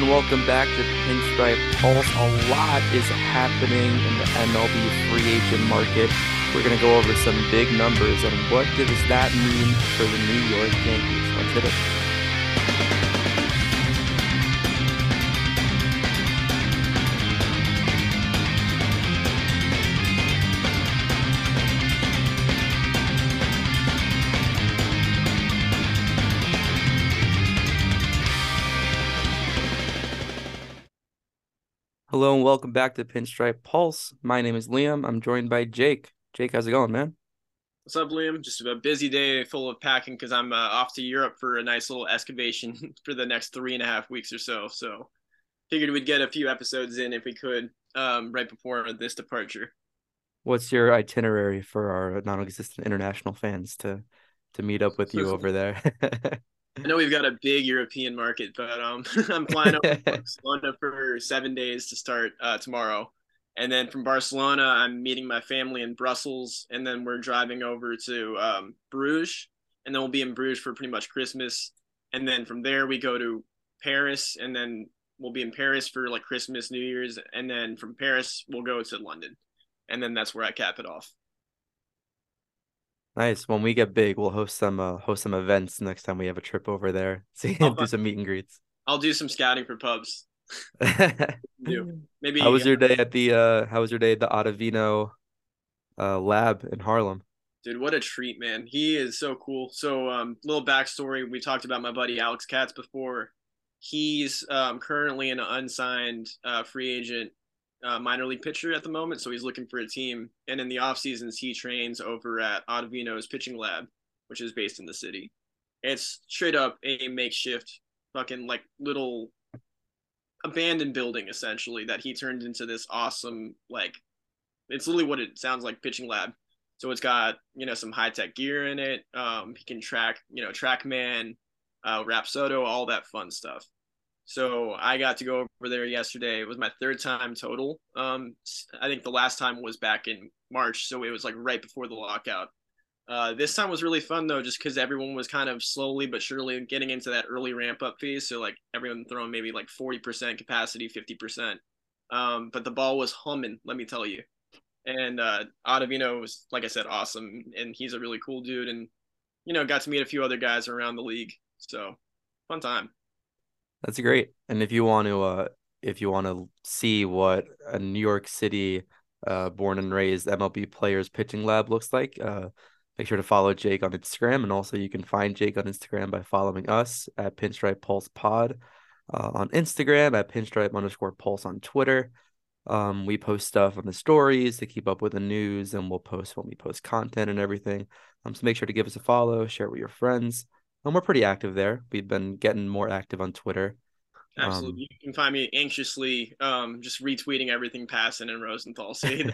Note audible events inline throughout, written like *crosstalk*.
and welcome back to Pinstripe Pulse. A lot is happening in the MLB free agent market. We're going to go over some big numbers and what does that mean for the New York Yankees. Let's hit it. And welcome back to Pinstripe Pulse. My name is Liam. I'm joined by Jake. Jake, how's it going, man? What's up, Liam? Just a busy day full of packing because I'm uh, off to Europe for a nice little excavation *laughs* for the next three and a half weeks or so. So, figured we'd get a few episodes in if we could um, right before this departure. What's your itinerary for our non-existent international fans to to meet up with you *laughs* over there? *laughs* I know we've got a big European market, but um, *laughs* I'm flying over to *laughs* Barcelona for seven days to start uh, tomorrow. And then from Barcelona, I'm meeting my family in Brussels. And then we're driving over to um, Bruges. And then we'll be in Bruges for pretty much Christmas. And then from there, we go to Paris. And then we'll be in Paris for like Christmas, New Year's. And then from Paris, we'll go to London. And then that's where I cap it off. Nice. When we get big, we'll host some uh, host some events next time we have a trip over there. *laughs* See, do some meet and greets. I'll do some scouting for pubs. *laughs* Maybe. How was your day at the uh? How was your day at the Ottavino, uh, lab in Harlem? Dude, what a treat, man! He is so cool. So, um, little backstory: we talked about my buddy Alex Katz before. He's um currently an unsigned uh, free agent uh, minor league pitcher at the moment, so he's looking for a team. And in the off seasons, he trains over at Ottavino's pitching lab, which is based in the city. It's straight up a makeshift, fucking like little abandoned building essentially that he turned into this awesome like. It's literally what it sounds like pitching lab. So it's got you know some high tech gear in it. Um, he can track you know TrackMan, uh, Rapsodo, all that fun stuff. So I got to go over there yesterday. It was my third time total. Um, I think the last time was back in March, so it was like right before the lockout. Uh, this time was really fun though, just because everyone was kind of slowly but surely getting into that early ramp up phase. So like everyone throwing maybe like forty percent capacity, fifty percent. Um, but the ball was humming, let me tell you. And uh, Ottavino was, like I said, awesome, and he's a really cool dude, and you know, got to meet a few other guys around the league. So fun time. That's great. And if you want to, uh, if you want to see what a New York City, uh, born and raised MLB players pitching lab looks like, uh, make sure to follow Jake on Instagram, and also you can find Jake on Instagram by following us at Pinstripe Pulse Pod uh, on Instagram at Pinstripe underscore Pulse on Twitter. Um, we post stuff on the stories to keep up with the news, and we'll post when we post content and everything. Um, so make sure to give us a follow, share it with your friends and we're pretty active there. We've been getting more active on Twitter. Absolutely. Um, you can find me anxiously um, just retweeting everything Passan and Rosenthal say *laughs*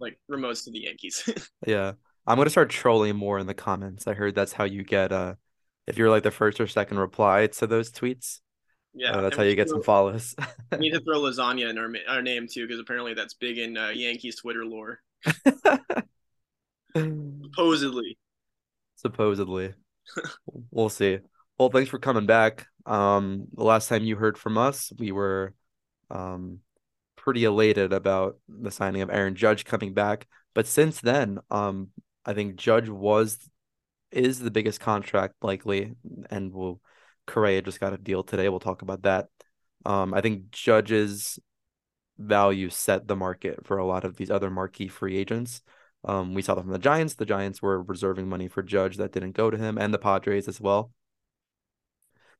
like remotes to the Yankees. *laughs* yeah. I'm gonna start trolling more in the comments. I heard that's how you get uh if you're like the first or second reply to those tweets. Yeah, uh, that's how you get throw, some follows. we need to *laughs* throw lasagna in our our name too, because apparently that's big in uh, Yankees Twitter lore. Supposedly. Supposedly *laughs* we'll see. Well, thanks for coming back. Um, the last time you heard from us, we were um pretty elated about the signing of Aaron Judge coming back. But since then, um, I think Judge was is the biggest contract likely, and will Correa just got a deal today. We'll talk about that. Um, I think Judge's value set the market for a lot of these other marquee free agents. Um, we saw that from the Giants. The Giants were reserving money for Judge that didn't go to him, and the Padres as well.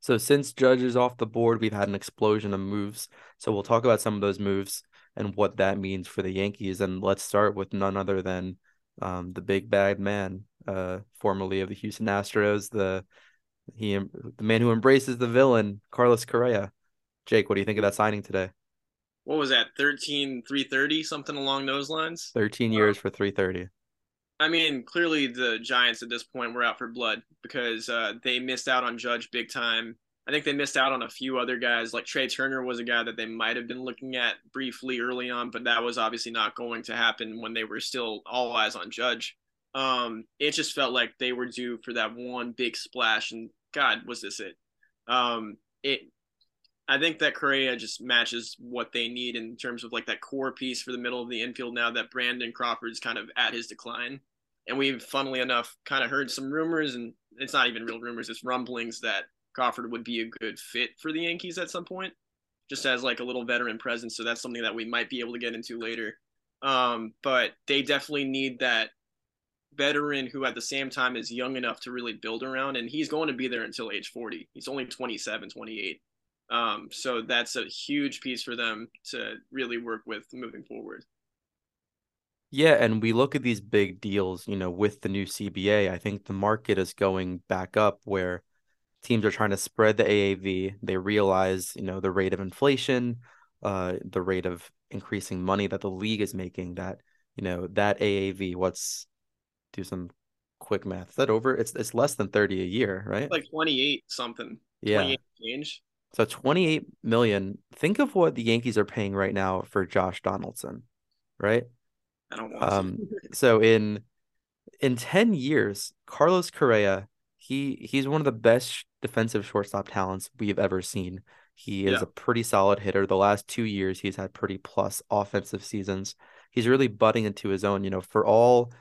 So since Judge is off the board, we've had an explosion of moves. So we'll talk about some of those moves and what that means for the Yankees. And let's start with none other than um, the big bad man, uh, formerly of the Houston Astros, the he the man who embraces the villain, Carlos Correa. Jake, what do you think of that signing today? What was that 13 330 something along those lines? 13 years um, for 330 i mean clearly the giants at this point were out for blood because uh, they missed out on judge big time. I think they missed out on a few other guys like trey turner was a guy that they might have been looking at briefly early on but that was obviously not going to happen when they were still all eyes on judge. Um, it just felt like they were due for that one big splash and god was this it? Um, it I think that Correa just matches what they need in terms of like that core piece for the middle of the infield now that Brandon Crawford's kind of at his decline. And we've, funnily enough, kind of heard some rumors, and it's not even real rumors, it's rumblings that Crawford would be a good fit for the Yankees at some point, just as like a little veteran presence. So that's something that we might be able to get into later. Um, but they definitely need that veteran who at the same time is young enough to really build around and he's going to be there until age 40 he's only 27 28 um, so that's a huge piece for them to really work with moving forward yeah and we look at these big deals you know with the new cba i think the market is going back up where teams are trying to spread the aav they realize you know the rate of inflation uh, the rate of increasing money that the league is making that you know that aav what's do some quick math. Is that over? It's it's less than 30 a year, right? Like 28 something. Yeah. 28 change. So 28 million. Think of what the Yankees are paying right now for Josh Donaldson, right? I don't want um, so in in 10 years, Carlos Correa, he he's one of the best defensive shortstop talents we've ever seen. He is yeah. a pretty solid hitter. The last two years, he's had pretty plus offensive seasons. He's really butting into his own. You know, for all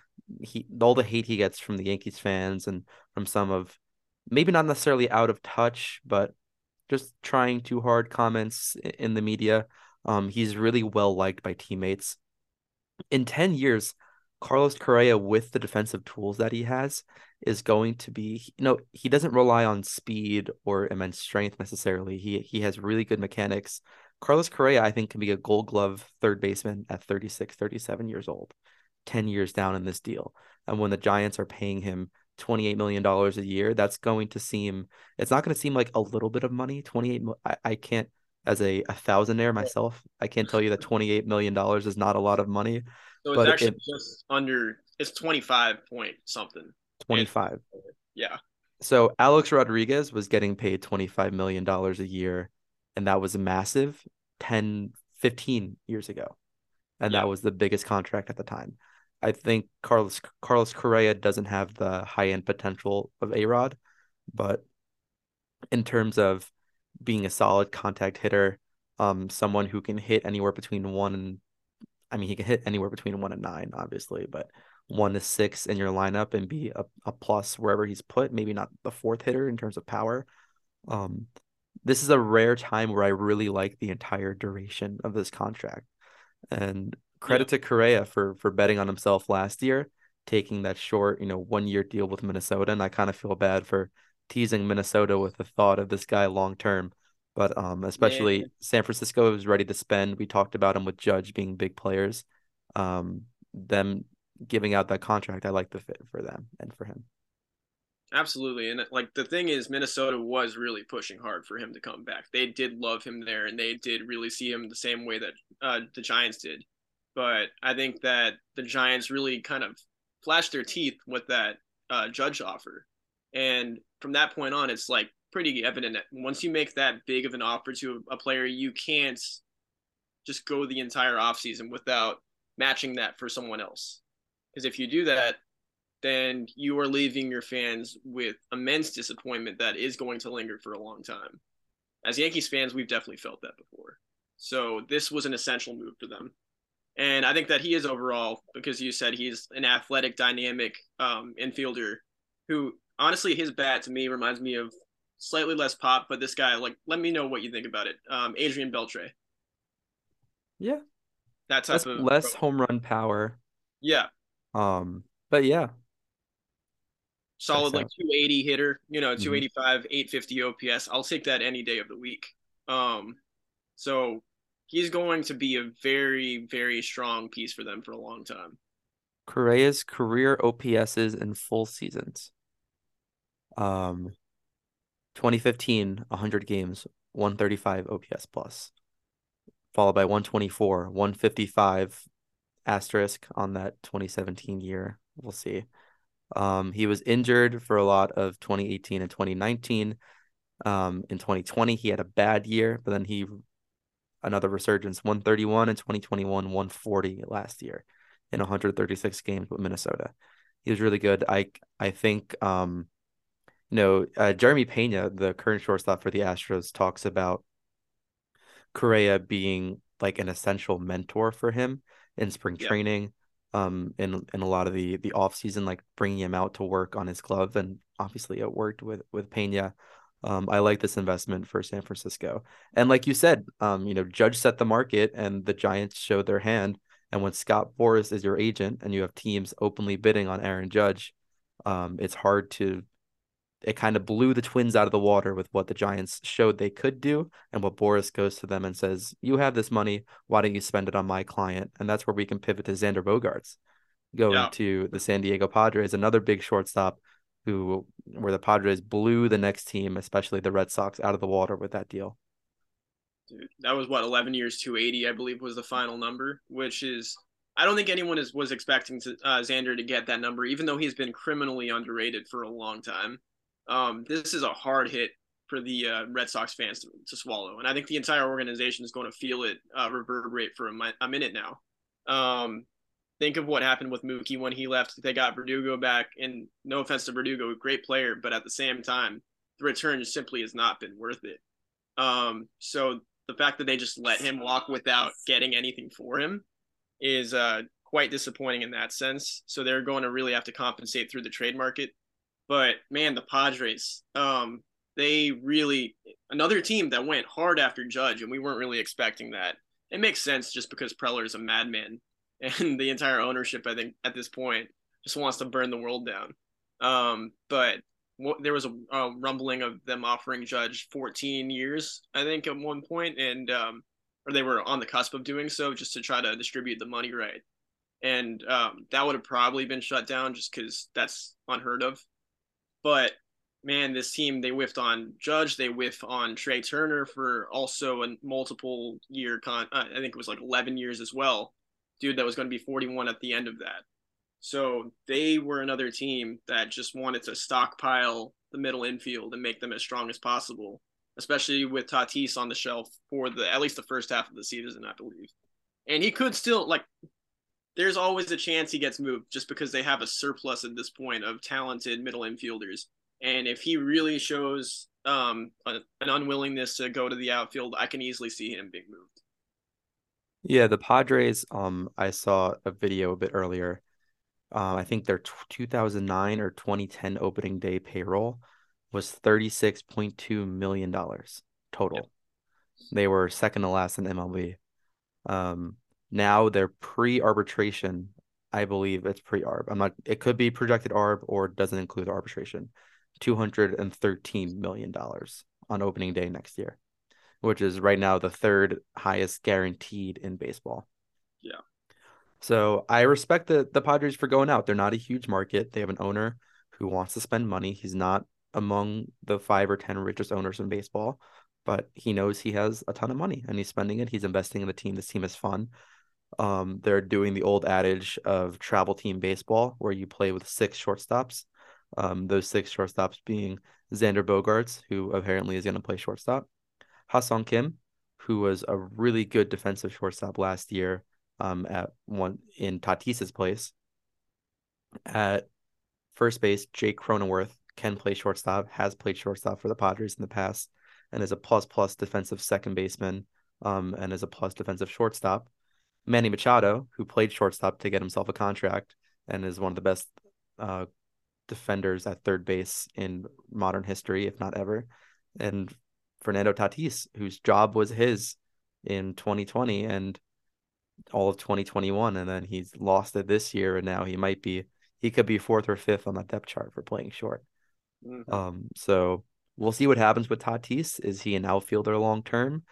he all the hate he gets from the Yankees fans and from some of maybe not necessarily out of touch, but just trying too hard comments in the media. Um, he's really well liked by teammates. In 10 years, Carlos Correa, with the defensive tools that he has, is going to be, you know, he doesn't rely on speed or immense strength necessarily. He he has really good mechanics. Carlos Correa, I think, can be a gold glove third baseman at 36, 37 years old. 10 years down in this deal. And when the Giants are paying him $28 million a year, that's going to seem, it's not going to seem like a little bit of money. 28, I, I can't, as a, a thousandaire myself, I can't tell you that $28 million is not a lot of money. So it's actually it, just under, it's 25 point something. 25. Yeah. So Alex Rodriguez was getting paid $25 million a year, and that was massive 10, 15 years ago. And yeah. that was the biggest contract at the time. I think Carlos Carlos Correa doesn't have the high end potential of A Rod, but in terms of being a solid contact hitter, um, someone who can hit anywhere between one and I mean he can hit anywhere between one and nine, obviously, but one to six in your lineup and be a, a plus wherever he's put, maybe not the fourth hitter in terms of power. Um, this is a rare time where I really like the entire duration of this contract. And credit yeah. to Correa for for betting on himself last year, taking that short, you know, one year deal with Minnesota. And I kind of feel bad for teasing Minnesota with the thought of this guy long term. But um, especially yeah. San Francisco is ready to spend. We talked about him with Judge being big players. Um, them giving out that contract, I like the fit for them and for him. Absolutely. And like the thing is, Minnesota was really pushing hard for him to come back. They did love him there and they did really see him the same way that uh, the Giants did but I think that the Giants really kind of flashed their teeth with that uh, judge offer. And from that point on, it's like pretty evident that once you make that big of an offer to a player, you can't just go the entire offseason without matching that for someone else. Because if you do that, then you are leaving your fans with immense disappointment that is going to linger for a long time. As Yankees fans, we've definitely felt that before. So this was an essential move for them. And I think that he is overall, because you said he's an athletic, dynamic um, infielder who, honestly, his bat to me reminds me of slightly less pop, but this guy, like, let me know what you think about it. Um, Adrian Beltre. Yeah. That type That's of less home run power. Yeah. Um, but yeah. Solid like 280 hitter, you know, 285, mm-hmm. 850 OPS. I'll take that any day of the week. Um, so he's going to be a very, very strong piece for them for a long time. Correa's career OPSs in full seasons. Um, 2015, 100 games, 135 OPS plus, followed by 124, 155 asterisk on that 2017 year. We'll see. Um, he was injured for a lot of 2018 and 2019. Um, in 2020, he had a bad year, but then he another resurgence 131 in 2021 140 last year in 136 games with minnesota he was really good i i think um you know uh, jeremy pena the current shortstop for the astros talks about Correa being like an essential mentor for him in spring yeah. training, um, in in a lot of the the off season, like bringing him out to work on his glove, and obviously it worked with with Pena. Um, I like this investment for San Francisco, and like you said, um, you know, Judge set the market, and the Giants showed their hand. And when Scott Boras is your agent, and you have teams openly bidding on Aaron Judge, um, it's hard to it kind of blew the Twins out of the water with what the Giants showed they could do and what Boras goes to them and says, "You have this money, why don't you spend it on my client?" And that's where we can pivot to Xander Bogaerts, going yeah. to the San Diego Padres, another big shortstop who where the Padres blew the next team, especially the Red Sox, out of the water with that deal. Dude, that was what 11 years 280 I believe was the final number, which is I don't think anyone is was expecting to, uh, Xander to get that number, even though he's been criminally underrated for a long time um, this is a hard hit for the uh, Red Sox fans to, to, swallow, and I think the entire organization is going to feel it uh, reverberate for a, mi- a minute now. Um, think of what happened with Mookie when he left. They got Verdugo back, and no offense to Verdugo, great player, but at the same time, the return simply has not been worth it. Um, so the fact that they just let him walk without getting anything for him is uh, quite disappointing in that sense. So they're going to really have to compensate through the trade market. But man, the Padres, um, they really another team that went hard after Judge, and we weren't really expecting that. It makes sense just because Preller is a madman, and the entire ownership, I think, at this point, just wants to burn the world down. Um, but there was a, a, rumbling of them offering Judge 14 years, I think, at one point, and um, or they were on the cusp of doing so, just to try to distribute the money right. And um, that would have probably been shut down just because that's unheard of but man, this team they whiffed on Judge, they whiff on Trey Turner for also a multiple year con. Uh, I think it was like 11 years as well. Dude, that was going to be 41 at the end of that. So they were another team that just wanted to stockpile the middle infield and make them as strong as possible, especially with Tatis on the shelf for the at least the first half of the season, I believe. And he could still like there's always a chance he gets moved just because they have a surplus at this point of talented middle infielders. And if he really shows um, a, an unwillingness to go to the outfield, I can easily see him being moved. Yeah, the Padres. Um, I saw a video a bit earlier. Uh, I think their t- 2009 or 2010 opening day payroll was 36.2 million dollars total. Yep. They were second to last in MLB. Um, now they're pre-arbitration. I believe it's pre-arb. I'm not. It could be projected arb or doesn't include arbitration. Two hundred and thirteen million dollars on opening day next year, which is right now the third highest guaranteed in baseball. Yeah. So I respect the the Padres for going out. They're not a huge market. They have an owner who wants to spend money. He's not among the five or ten richest owners in baseball, but he knows he has a ton of money and he's spending it. He's investing in the team. This team is fun. Um, they're doing the old adage of travel team baseball, where you play with six shortstops. Um, those six shortstops being Xander Bogaerts, who apparently is going to play shortstop, Ha-Seong Kim, who was a really good defensive shortstop last year um, at one in Tatis's place. At first base, Jake Cronenworth can play shortstop, has played shortstop for the Padres in the past, and is a plus plus defensive second baseman, um, and is a plus defensive shortstop. Manny Machado, who played shortstop to get himself a contract and is one of the best uh, defenders at third base in modern history, if not ever, and Fernando Tatis, whose job was his in 2020 and all of 2021, and then he's lost it this year, and now he might be he could be fourth or fifth on the depth chart for playing short. Mm-hmm. Um, so we'll see what happens with Tatis. Is he an outfielder long term?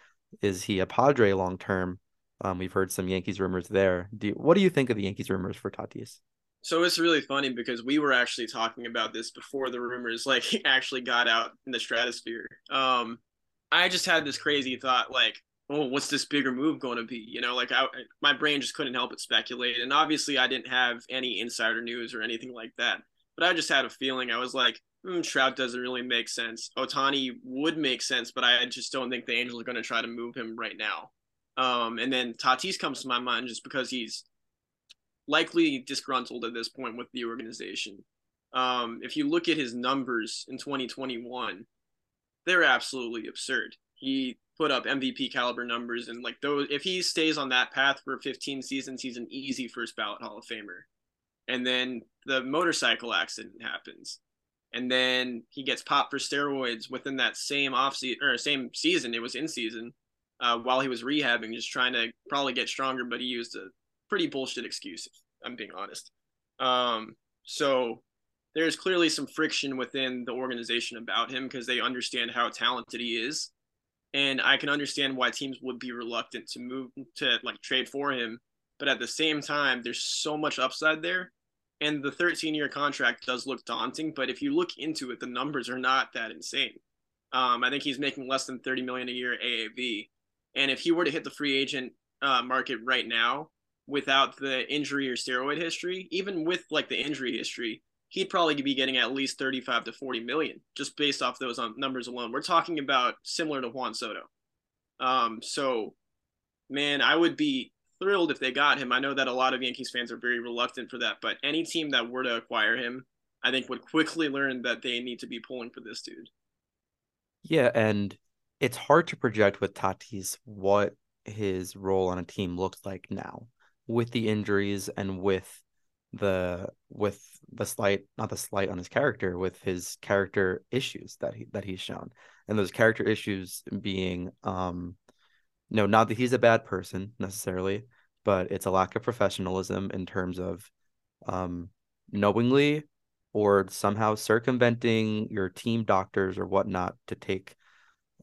Is he a Padre long term? Um, we've heard some Yankees rumors there. Do you, what do you think of the Yankees rumors for Tatis? So it's really funny because we were actually talking about this before the rumors like *laughs* actually got out in the stratosphere. Um, I just had this crazy thought like, oh, what's this bigger move going to be? You know, like I, my brain just couldn't help but speculate. And obviously, I didn't have any insider news or anything like that. But I just had a feeling. I was like, mm, Trout doesn't really make sense. Ohtani would make sense, but I just don't think the Angels are going to try to move him right now. Um, and then Tatis comes to my mind just because he's likely disgruntled at this point with the organization. Um, if you look at his numbers in 2021, they're absolutely absurd. He put up MVP caliber numbers, and like those, if he stays on that path for 15 seasons, he's an easy first ballot Hall of Famer. And then the motorcycle accident happens, and then he gets popped for steroids within that same off season or same season. It was in season uh, while he was rehabbing, just trying to probably get stronger, but he used a pretty bullshit excuse. I'm being honest. Um, so there's clearly some friction within the organization about him because they understand how talented he is. And I can understand why teams would be reluctant to move to like trade for him. But at the same time, there's so much upside there. And the 13 year contract does look daunting. But if you look into it, the numbers are not that insane. Um, I think he's making less than 30 million a year AAV. And if he were to hit the free agent uh, market right now without the injury or steroid history, even with like the injury history, he'd probably be getting at least 35 to 40 million just based off those um, numbers alone. We're talking about similar to Juan Soto. Um, so, man, I would be thrilled if they got him. I know that a lot of Yankees fans are very reluctant for that, but any team that were to acquire him, I think would quickly learn that they need to be pulling for this dude. Yeah, and it's hard to project with Tatis what his role on a team looks like now with the injuries and with the with the slight not the slight on his character with his character issues that he that he's shown. And those character issues being um no not that he's a bad person necessarily but it's a lack of professionalism in terms of um knowingly or somehow circumventing your team doctors or whatnot to take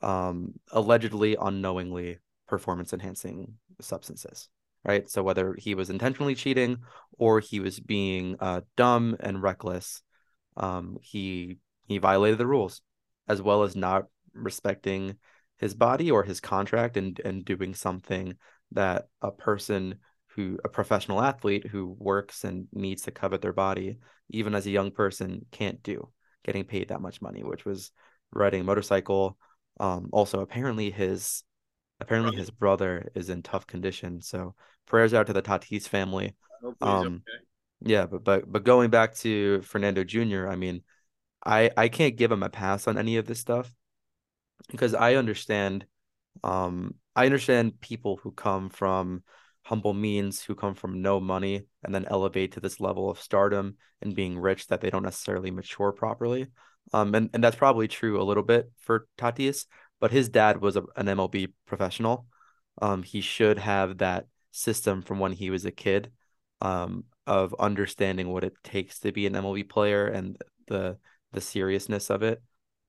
um allegedly unknowingly performance enhancing substances right? So whether he was intentionally cheating or he was being uh, dumb and reckless, um, he he violated the rules, as well as not respecting his body or his contract and and doing something that a person who a professional athlete who works and needs to covet their body even as a young person can't do getting paid that much money which was riding a motorcycle um also apparently his apparently his brother is in tough condition so prayers out to the Tatis family. Um, okay. yeah, but but but going back to Fernando Jr., I mean, I I can't give him a pass on any of this stuff because I understand, um, I understand people who come from humble means, who come from no money, and then elevate to this level of stardom and being rich that they don't necessarily mature properly. Um, and and that's probably true a little bit for Tatis, but his dad was a, an MLB professional. Um, he should have that system from when he was a kid um, of understanding what it takes to be an MLB player and the the seriousness of it.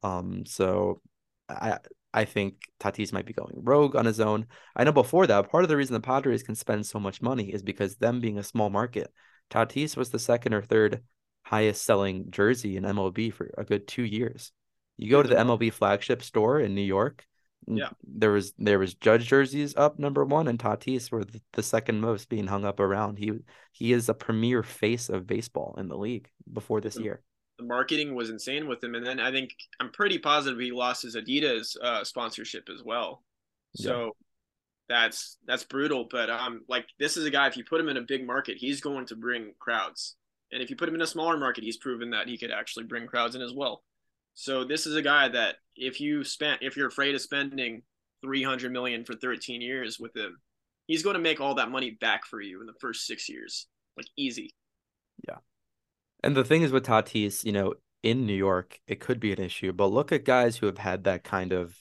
Um, so I I think Tatis might be going rogue on his own. I know before that, part of the reason the Padres can spend so much money is because them being a small market. Tatis was the second or third highest selling jersey in MLB for a good two years. You go to the MLB flagship store in New York, yeah. There was there was Judge jerseys up number one, and Tatis were the, the second most being hung up around. He he is a premier face of baseball in the league before this the, year. The marketing was insane with him, and then I think I'm pretty positive he lost his Adidas uh, sponsorship as well. So yeah. that's that's brutal. But um, like this is a guy. If you put him in a big market, he's going to bring crowds, and if you put him in a smaller market, he's proven that he could actually bring crowds in as well. So this is a guy that if you spent if you're afraid of spending 300 million for 13 years with him, he's going to make all that money back for you in the first 6 years. Like easy. Yeah. And the thing is with Tatis, you know, in New York, it could be an issue, but look at guys who have had that kind of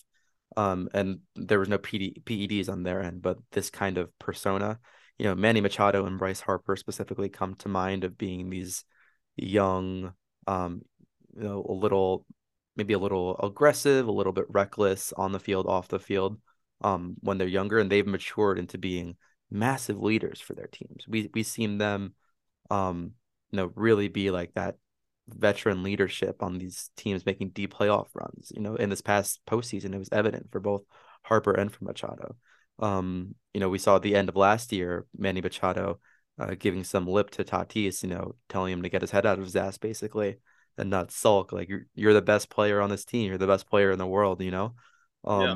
um and there was no PD, PEDs on their end, but this kind of persona, you know, Manny Machado and Bryce Harper specifically come to mind of being these young um you know a little maybe a little aggressive, a little bit reckless on the field, off the field, um, when they're younger, and they've matured into being massive leaders for their teams. We we seen them, um, you know, really be like that veteran leadership on these teams making deep playoff runs. You know, in this past postseason, it was evident for both Harper and for Machado. Um, you know, we saw at the end of last year, Manny Machado uh, giving some lip to Tatis, you know, telling him to get his head out of his ass, basically and not sulk. Like you're you're the best player on this team. You're the best player in the world. You know. Um. Yeah.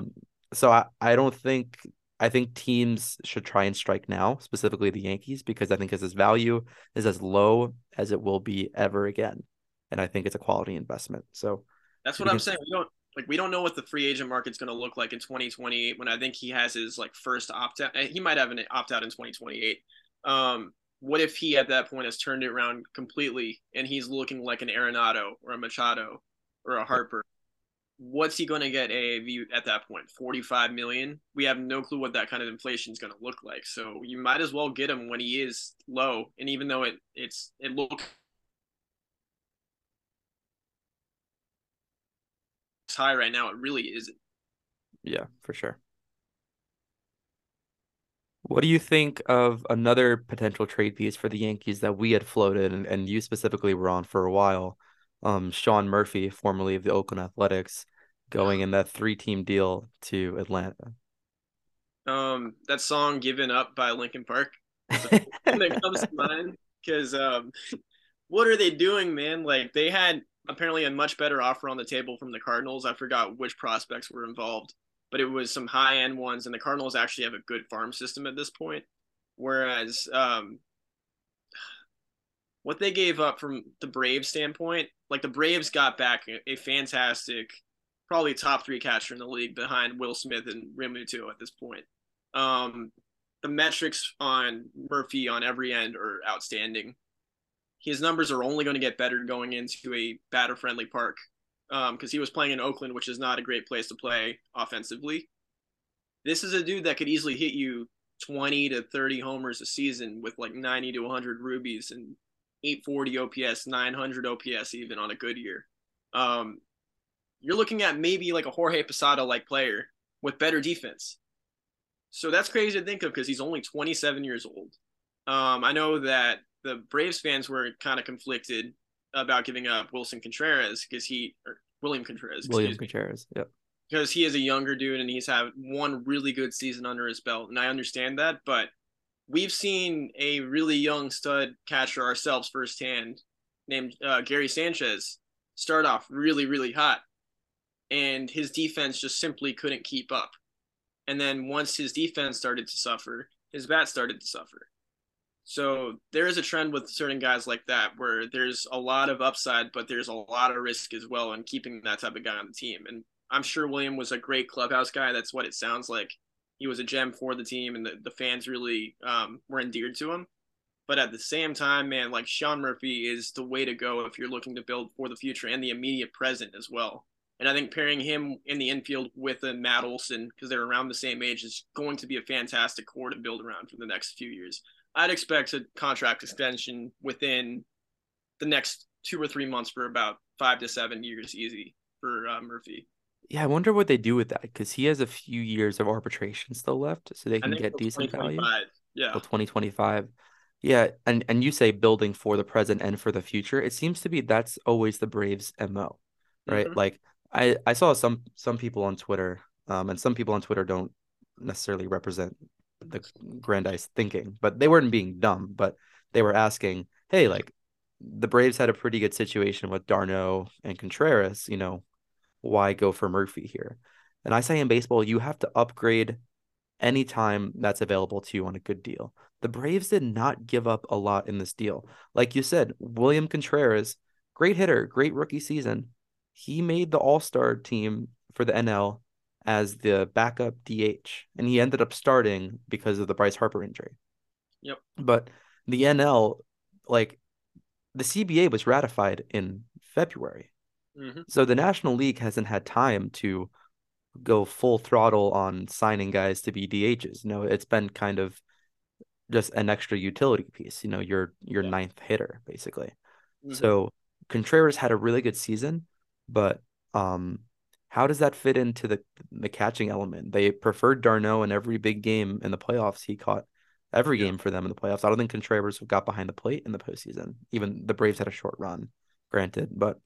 So I I don't think I think teams should try and strike now, specifically the Yankees, because I think his value is as low as it will be ever again, and I think it's a quality investment. So that's what I'm saying. We don't Like we don't know what the free agent market's going to look like in 2028 when I think he has his like first opt out. He might have an opt out in 2028. Um, what if he at that point has turned it around completely and he's looking like an Arenado or a Machado or a Harper? What's he going to get AAV at that point? 45 million? We have no clue what that kind of inflation is going to look like. So you might as well get him when he is low. And even though it it's it looks high right now, it really isn't. Yeah, for sure. What do you think of another potential trade piece for the Yankees that we had floated and, and you specifically were on for a while? Um, Sean Murphy, formerly of the Oakland Athletics, going in that three team deal to Atlanta. Um, that song "Given Up" by Linkin Park *laughs* that comes to mind because um, what are they doing, man? Like they had apparently a much better offer on the table from the Cardinals. I forgot which prospects were involved, but it was some high end ones, and the Cardinals actually have a good farm system at this point. Whereas um, what they gave up from the Braves standpoint, like the Braves got back a, fantastic, probably top three catcher in the league behind Will Smith and Realmuto at this point. Um, the metrics on Murphy on every end are outstanding. His numbers are only going to get better going into a batter friendly park because um, he was playing in Oakland, which is not a great place to play offensively. This is a dude that could easily hit you 20 to 30 homers a season with like 90 to 100 rubies and 840 OPS, 900 OPS even on a good year. Um, you're looking at maybe like a Jorge Posada like player with better defense. So that's crazy to think of because he's only 27 years old. Um, I know that the Braves fans were kind of conflicted about giving up Wilson Contreras because he or William Contreras. William Contreras, yep. Because he is a younger dude and he's had one really good season under his belt, and I understand that, but we've seen a really young stud catcher ourselves firsthand, named uh, Gary Sanchez, start off really really hot, and his defense just simply couldn't keep up, and then once his defense started to suffer, his bat started to suffer so there is a trend with certain guys like that where there's a lot of upside, but there's a lot of risk as well in keeping that type of guy on the team. And I'm sure William was a great clubhouse guy. That's what it sounds like. He was a gem for the team, and the, the fans really um, were endeared to him. But at the same time, man, like Sean Murphy is the way to go if you're looking to build for the future and the immediate present as well. And I think pairing him in the infield with a Matt Olson, because they're around the same age, is going to be a fantastic core to build around for the next few years. I'd expect a contract extension within the next two or three months for about five to seven years, easy for uh, Murphy. Yeah, I wonder what they do with that because he has a few years of arbitration still left, so they can get decent value. Yeah, till twenty twenty five. Yeah, and and you say building for the present and for the future. It seems to be that's always the Braves' mo, right? Mm-hmm. Like I I saw some some people on Twitter, um, and some people on Twitter don't necessarily represent the Grandice thinking, but they weren't being dumb, but they were asking, hey, like the Braves had a pretty good situation with d'Arnaud and Contreras, you know, why go for Murphy here? And I say in baseball, you have to upgrade anytime that's available to you on a good deal. The Braves did not give up a lot in this deal. Like you said, William Contreras, great hitter, great rookie season. He made the All Star team for the NL as the backup DH, and he ended up starting because of the Bryce Harper injury. Yep. But the NL, like the CBA was ratified in February. Mm-hmm. So the National League hasn't had time to go full throttle on signing guys to be DHs. You know, it's been kind of just an extra utility piece, you know, your your yeah. ninth hitter, basically. Mm-hmm. So Contreras had a really good season, but um how does that fit into the the catching element? They preferred d'Arnaud in every big game in the playoffs. He caught every game for them in the playoffs. I don't think Contreras got behind the plate in the postseason. Even the Braves had a short run, granted, but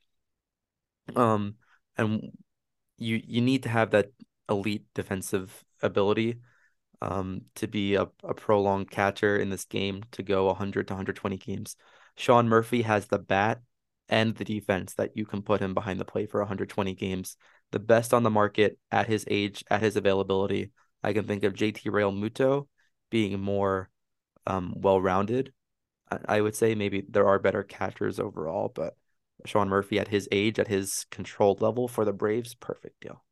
um, and you you need to have that elite defensive ability um to be a, a prolonged catcher in this game to go 100 to 120 games. Sean Murphy has the bat and the defense that you can put him behind the plate for 120 games the best on the market at his age, at his availability. I can think of JT Realmuto being more um, well rounded. I, I, would say maybe there are better catchers overall, but Sean Murphy at his age, at his controlled level for the Braves, perfect deal.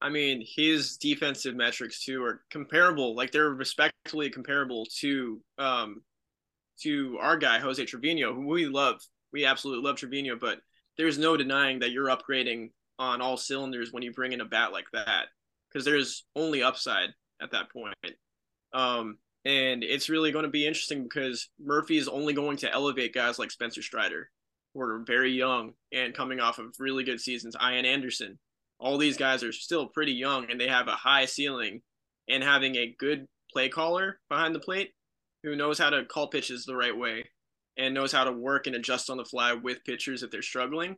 I mean, his defensive metrics too are comparable. Like they're respectfully comparable to um to our guy Jose Trevino, who we love. We absolutely love Trevino, but there's no denying that you're upgrading on all cylinders when you bring in a bat like that because there's only upside at that point. Um, and it's really going to be interesting because Murphy is only going to elevate guys like Spencer Strider, who are very young and coming off of really good seasons. Ian Anderson, all these guys are still pretty young and they have a high ceiling. And having a good play caller behind the plate who knows how to call pitches the right way and knows how to work and adjust on the fly with pitchers if they're struggling.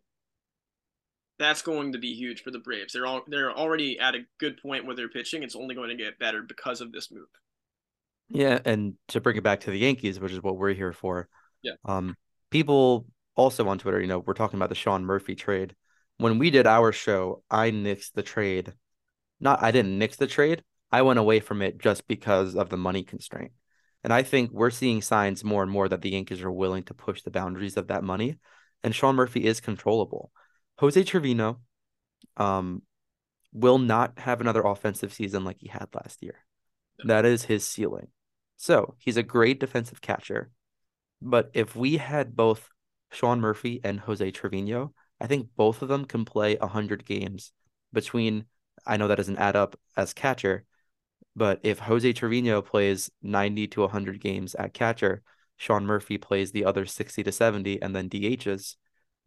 That's going to be huge for the Braves. They're all they're already at a good point with their pitching. It's only going to get better because of this move. Yeah, and to bring it back to the Yankees, which is what we're here for. Yeah. Um, people also on Twitter, you know, we're talking about the Sean Murphy trade. When we did our show, I nixed the trade. Not I didn't nix the trade. I went away from it just because of the money constraint. And I think we're seeing signs more and more that the Yankees are willing to push the boundaries of that money. And Sean Murphy is controllable. Jose Trevino um, will not have another offensive season like he had last year. That is his ceiling. So he's a great defensive catcher. But if we had both Sean Murphy and Jose Trevino, I think both of them can play 100 games between, I know that doesn't add up as catcher, but if Jose Trevino plays 90 to 100 games at catcher, Sean Murphy plays the other 60 to 70 and then DHs,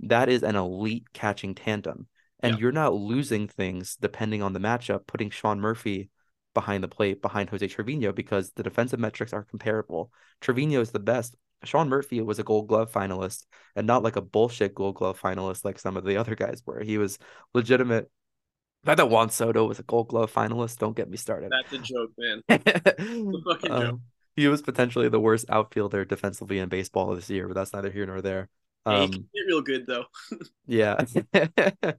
that is an elite catching tandem. And yeah. you're not losing things depending on the matchup, putting Sean Murphy behind the plate behind Jose Trevino because the defensive metrics are comparable. Trevino is the best. Sean Murphy was a gold glove finalist and not like a bullshit gold glove finalist like some of the other guys were. He was legitimate I thought Juan Soto was a Gold Glove finalist. Don't get me started. That's a joke, man. *laughs* a fucking um, joke. He was potentially the worst outfielder defensively in baseball this year, but that's neither here nor there. Um, yeah, he real good though. *laughs* yeah, *laughs*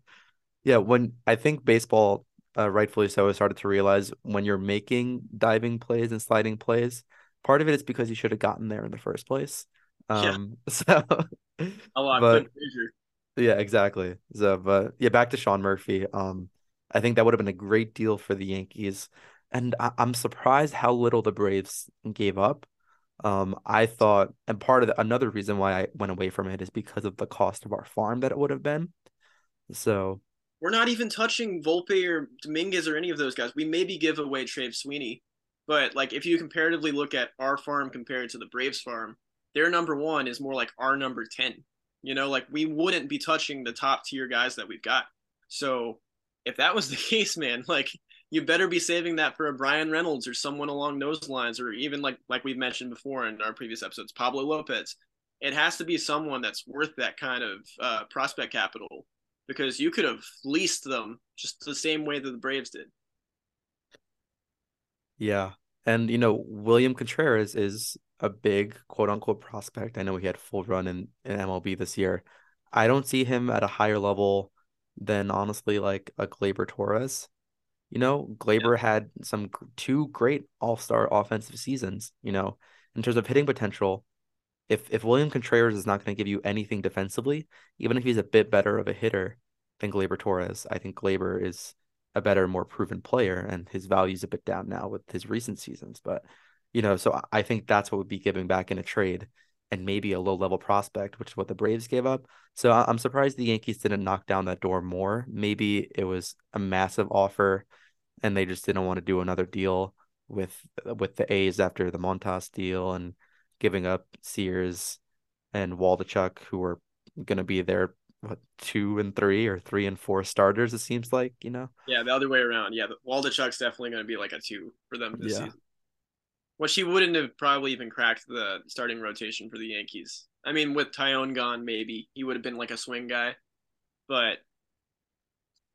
yeah. When I think baseball, uh, rightfully so, has started to realize when you're making diving plays and sliding plays, part of it is because you should have gotten there in the first place. Um, yeah. *laughs* So, a lot, but, yeah, exactly. So, but yeah, back to Sean Murphy. Um, I think that would have been a great deal for the Yankees. And I- am surprised how little the Braves gave up. Um, I thought, and part of the, another reason why I went away from it is because of the cost of our farm that it would have been. So we're not even touching Volpe or Dominguez or any of those guys. We maybe give away Trey Sweeney, but like if you comparatively look at our farm compared to the Braves farm, their number one is more like our number ten. You know, like we wouldn't be touching the top tier guys that we've got. So if that was the *laughs* case, man, like you better be saving that for a Bryan Reynolds or someone along those lines, or even like like we've mentioned before in our previous episodes, Pablo Lopez. It has to be someone that's worth that kind of uh, prospect capital because you could have fleeced them just the same way that the Braves did. Yeah. And you know, William Contreras is a big quote unquote prospect. I know he had full run in, in MLB this year. I don't see him at a higher level than honestly like a Gleyber Torres. You know, Gleyber yeah. had some two great all-star offensive seasons, you know, in terms of hitting potential. If if William Contreras is not going to give you anything defensively, even if he's a bit better of a hitter than Gleyber Torres, I think Gleyber is a better, more proven player, and his value's a bit down now with his recent seasons. But you know, so I think that's what would be giving back in a trade and maybe a low level prospect, which is what the Braves gave up. So I'm surprised the Yankees didn't knock down that door more. Maybe it was a massive offer and they just didn't want to do another deal with with the A's after the Montas deal and giving up Sears and Waldichuk, who were going to be their what two and three or three and four starters. It seems like you know. Yeah, the other way around. Yeah, Waldichuk's definitely going to be like a two for them this yeah. season. Well, she wouldn't have probably even cracked the starting rotation for the Yankees. I mean, with Taillon gone, maybe he would have been like a swing guy. But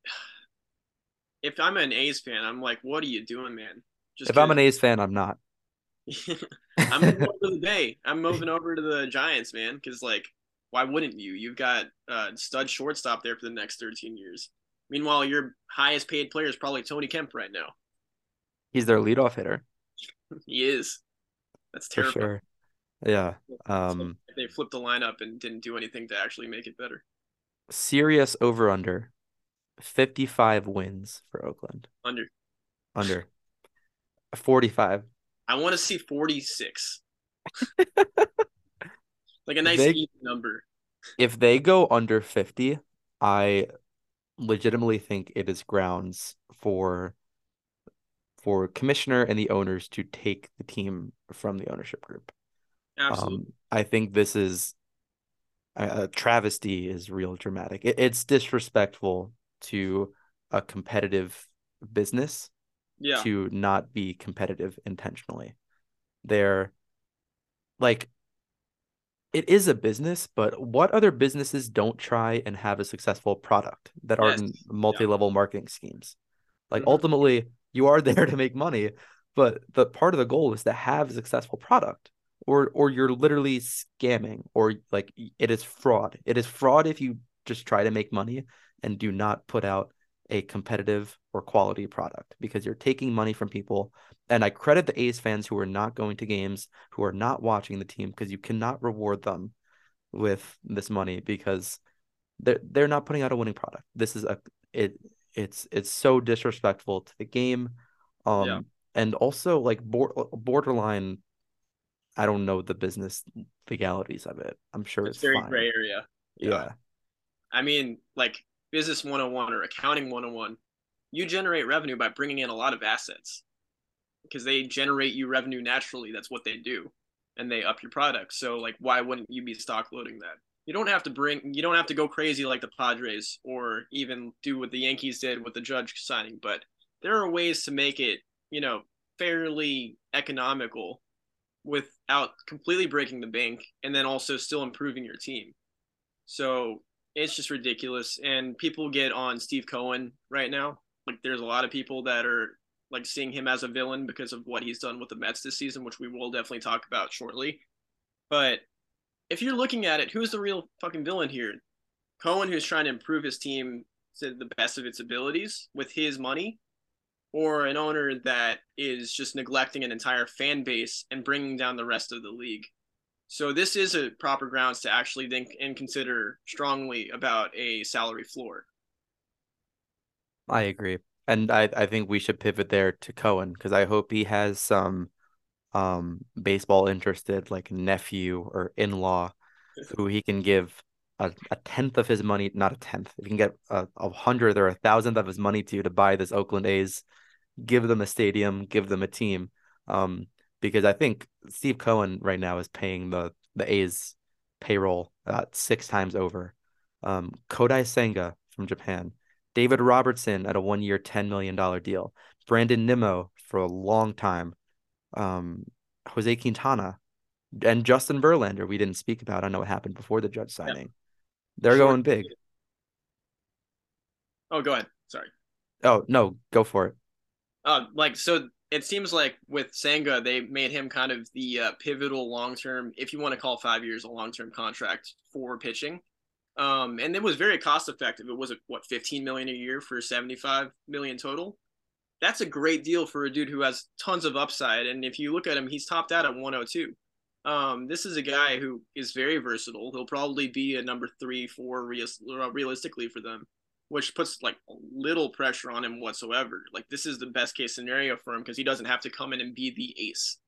*sighs* if I'm an A's fan, I'm like, what are you doing, man? Just if I'm an A's fan, I'm not. *laughs* I'm moving over the Bay. I'm moving over to the Giants, man. Because like, why wouldn't you? You've got uh, stud shortstop there for the next 13 years. Meanwhile, your highest paid player is probably Tony Kemp right now. He's their leadoff hitter he is. That's terrible. For sure. Yeah. Um, they flipped the lineup and didn't do anything to actually make it better. Serious over under 55 wins for Oakland. Under. Under 45. I want to see 46. *laughs* like a nice They- even number. If they go under 50, I legitimately think it is grounds for for commissioner and the owners to take the team from the ownership group. Absolutely. Um, I think this is a, travesty is real dramatic. It, it's disrespectful to a competitive business yeah. to not be competitive intentionally. They're like it is a business, but what other businesses don't try and have a successful product that Yes. aren't multi-level marketing schemes? Like Mhm. ultimately, you are *laughs* there to make money, but the part of the goal is to have a successful product. Or or you're literally scamming or like it is fraud. It is fraud if you just try to make money and do not put out a competitive or quality product because you're taking money from people. And I credit the A's fans who are not going to games, who are not watching the team because you cannot reward them with this money because they're they're not putting out a winning product. This is a it it's it's so disrespectful to the game. Um Yeah. and also like bor- borderline I don't know the business legalities of it. I'm sure It's it's, very fine. gray area. Yeah. I mean, like business 101 or accounting 101, you generate revenue by bringing in a lot of assets because they generate you revenue naturally. That's what they do. And they up your product. So, like, why wouldn't you be stock loading that? You don't have to bring, you don't have to go crazy like the Padres or even do what the Yankees did with the Judge signing, but there are ways to make it, you know, fairly economical without completely breaking the bank and then also still improving your team. So it's just ridiculous. And people get on Steve Cohen right now. Like there's a lot of people that are like seeing him as a villain because of what he's done with the Mets this season, which we will definitely talk about shortly. But if you're looking at it, who's the real fucking villain here? Cohen, who's trying to improve his team to the best of its abilities with his money, or an owner that is just neglecting an entire fan base and bringing down the rest of the league. So this is a proper grounds to actually think and consider strongly about a salary floor. I agree. And I, I think we should pivot there to Cohen because I hope he has some um baseball interested like nephew or in-law *laughs* who he can give a, a tenth of his money, not a tenth, if he can get a, a hundredth or a thousandth of his money to to buy this Oakland A's, give them a stadium, give them a team. Um, because I think Steve Cohen right now is paying the the A's payroll uh, six times over. Um, Kodai Senga from Japan, David Robertson at a one year, $10 million deal, Brandon Nimmo for a long time, um, Jose Quintana, and Justin Verlander. We didn't speak about. I know what happened before the judge signing. They're Sure. going big. Oh, go ahead. Sorry. Oh, no, go for it. Uh, like so, it seems like with Senga, they made him kind of the uh, pivotal long term, if you want to call five years a long term contract for pitching. Um, and it was very cost effective. It was what 15 million a year for 75 million total. That's a great deal for a dude who has tons of upside. And if you look at him, he's topped out at 102. Um, this is a guy who is very versatile. He'll probably be a number three, four real, realistically for them, which puts like little pressure on him whatsoever. Like this is the best case scenario for him because he doesn't have to come in and be the ace.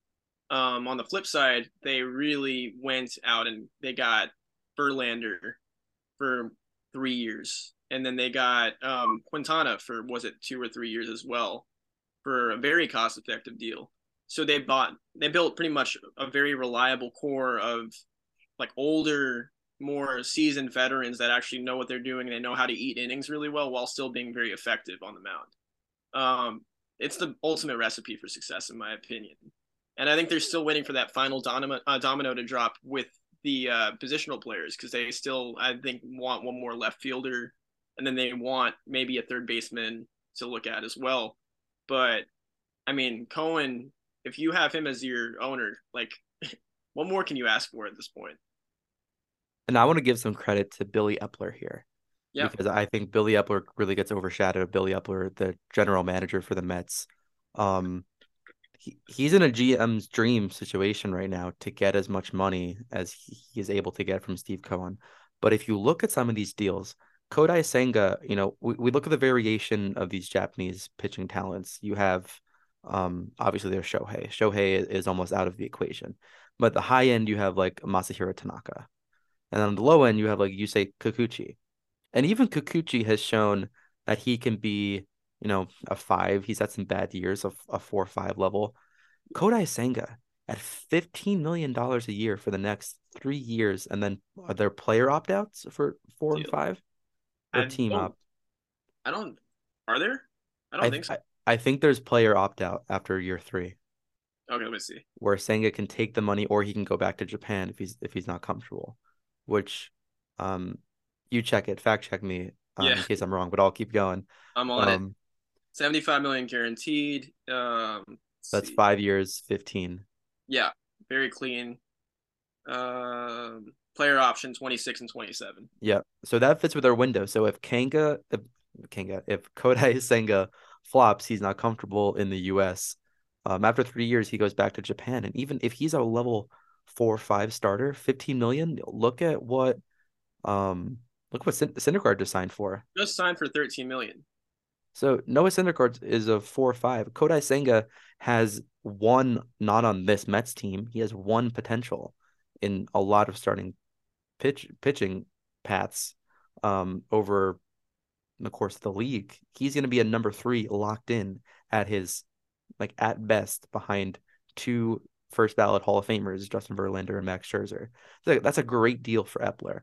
Um, on the flip side, they really went out and they got Verlander for three years, and then they got um, Quintana for was it two or three years as well, for a very cost-effective deal. So they bought, they built pretty much a very reliable core of like older, more seasoned veterans that actually know what they're doing. and They know how to eat innings really well while still being very effective on the mound. Um, it's the ultimate recipe for success, in my opinion. And I think they're still waiting for that final domino, uh, domino to drop with the uh, positional players because they still, I think, want one more left fielder, and then they want maybe a third baseman to look at as well. But I mean, Cohen, if you have him as your owner, like, *laughs* what more can you ask for at this point? And I want to give some credit to Billy Eppler here. Yeah. Because I think Billy Eppler really gets overshadowed. Billy Eppler, the general manager for the Mets. Um, he, he's in a GM's dream situation right now to get as much money as he, he is able to get from Steve Cohen. But if you look at some of these deals, Kodai Senga, you know, we, we look at the variation of these Japanese pitching talents. You have um obviously there's Shohei. Shohei is, is almost out of the equation. But the high end you have like Masahiro Tanaka. And on the low end you have like Yusei Kikuchi. And even Kikuchi has shown that he can be, you know, a five. He's had some bad years of a four or five level. Kodai Senga at $15 million a year for the next three years. And then are there player opt outs for four and five? Or I team up? I don't. Are there? I don't I, think so. I, I think there's player opt out after year three, okay, let me see. where Senga can take the money or he can go back to Japan if he's if he's not comfortable. Which um you check it, fact check me um, in case I'm wrong, but I'll keep going. *laughs* I'm on it. Um 75 million guaranteed. Um, that's see. five years, fifteen. Yeah, very clean. Um, player option 26 and 27. Yeah. So that fits with our window. So if Kanga, if Kanga, if *laughs* Kodai Senga flops, he's not comfortable in the US. Um, after three years, he goes back to Japan. And even if he's a level four or five starter, 15 million, look at what um look what Syn- Syndergaard just signed for. Just signed for 13 million. So Noah Syndergaard is a four or five. Kodai Senga has one not on this Mets team. He has one potential in a lot of starting pitch pitching paths um over the course of the league. He's going to be a number three locked in at his like at best behind two first ballot Hall of Famers, Justin Verlander and Max Scherzer. So that's a great deal for Eppler.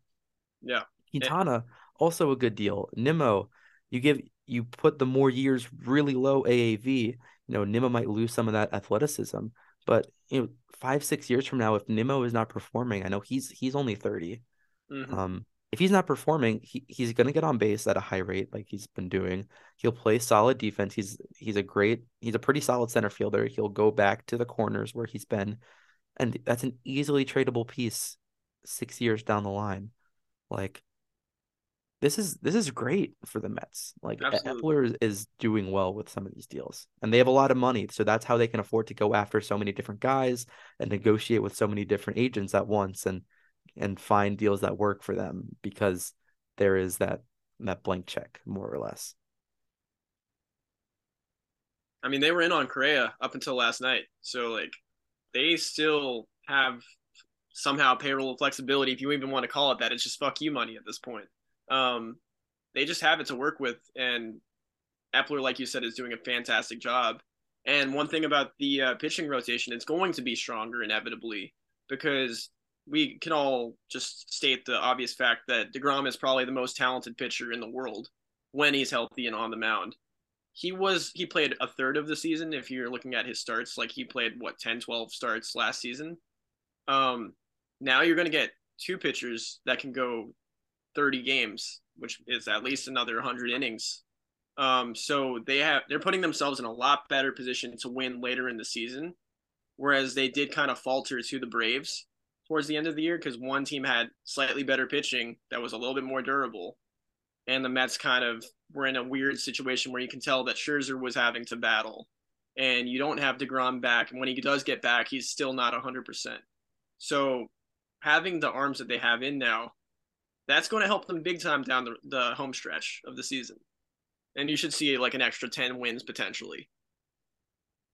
Yeah. Quintana, also a good deal. Nimmo, you give you put the more years really low AAV. You know, Nimmo might lose some of that athleticism, but you know, five six years from now, if Nimmo is not performing, I know he's he's only 30 Mhm. Um, if he's not performing, he, he's gonna get on base at a high rate like he's been doing. He'll play solid defense. He's he's a great, he's a pretty solid center fielder. He'll go back to the corners where he's been, and that's an easily tradable piece six years down the line. Like this is this is great for the Mets. Like Absolutely. Eppler is, is doing well with some of these deals, and they have a lot of money, so that's how they can afford to go after so many different guys and negotiate with so many different agents at once, and and find deals that work for them because there is that that blank check more or less. I mean, they were in on Correa up until last night. So, like, they still have somehow payroll flexibility, if you even want to call it that. It's just fuck you money at this point. Um, they just have it to work with. And Eppler, like you said, is doing a fantastic job. And one thing about the uh, pitching rotation, it's going to be stronger inevitably because we can all just state the obvious fact that DeGrom is probably the most talented pitcher in the world when he's healthy and on the mound. He was he played a third of the season if you're looking at his starts like he played what 10 12 starts last season. Um now you're going to get two pitchers that can go 30 games, which is at least another 100 innings. Um so they have they're putting themselves in a lot better position to win later in the season whereas they did kind of falter to the Braves towards the end of the year because one team had slightly better pitching that was a little bit more durable, and the Mets kind of were in a weird situation where you can tell that Scherzer was having to battle, and you don't have Degrom back, and when he does get back, he's still not hundred percent. So having the arms that they have in now, that's going to help them big time down the, the home stretch of the season, and you should see like an extra ten wins potentially.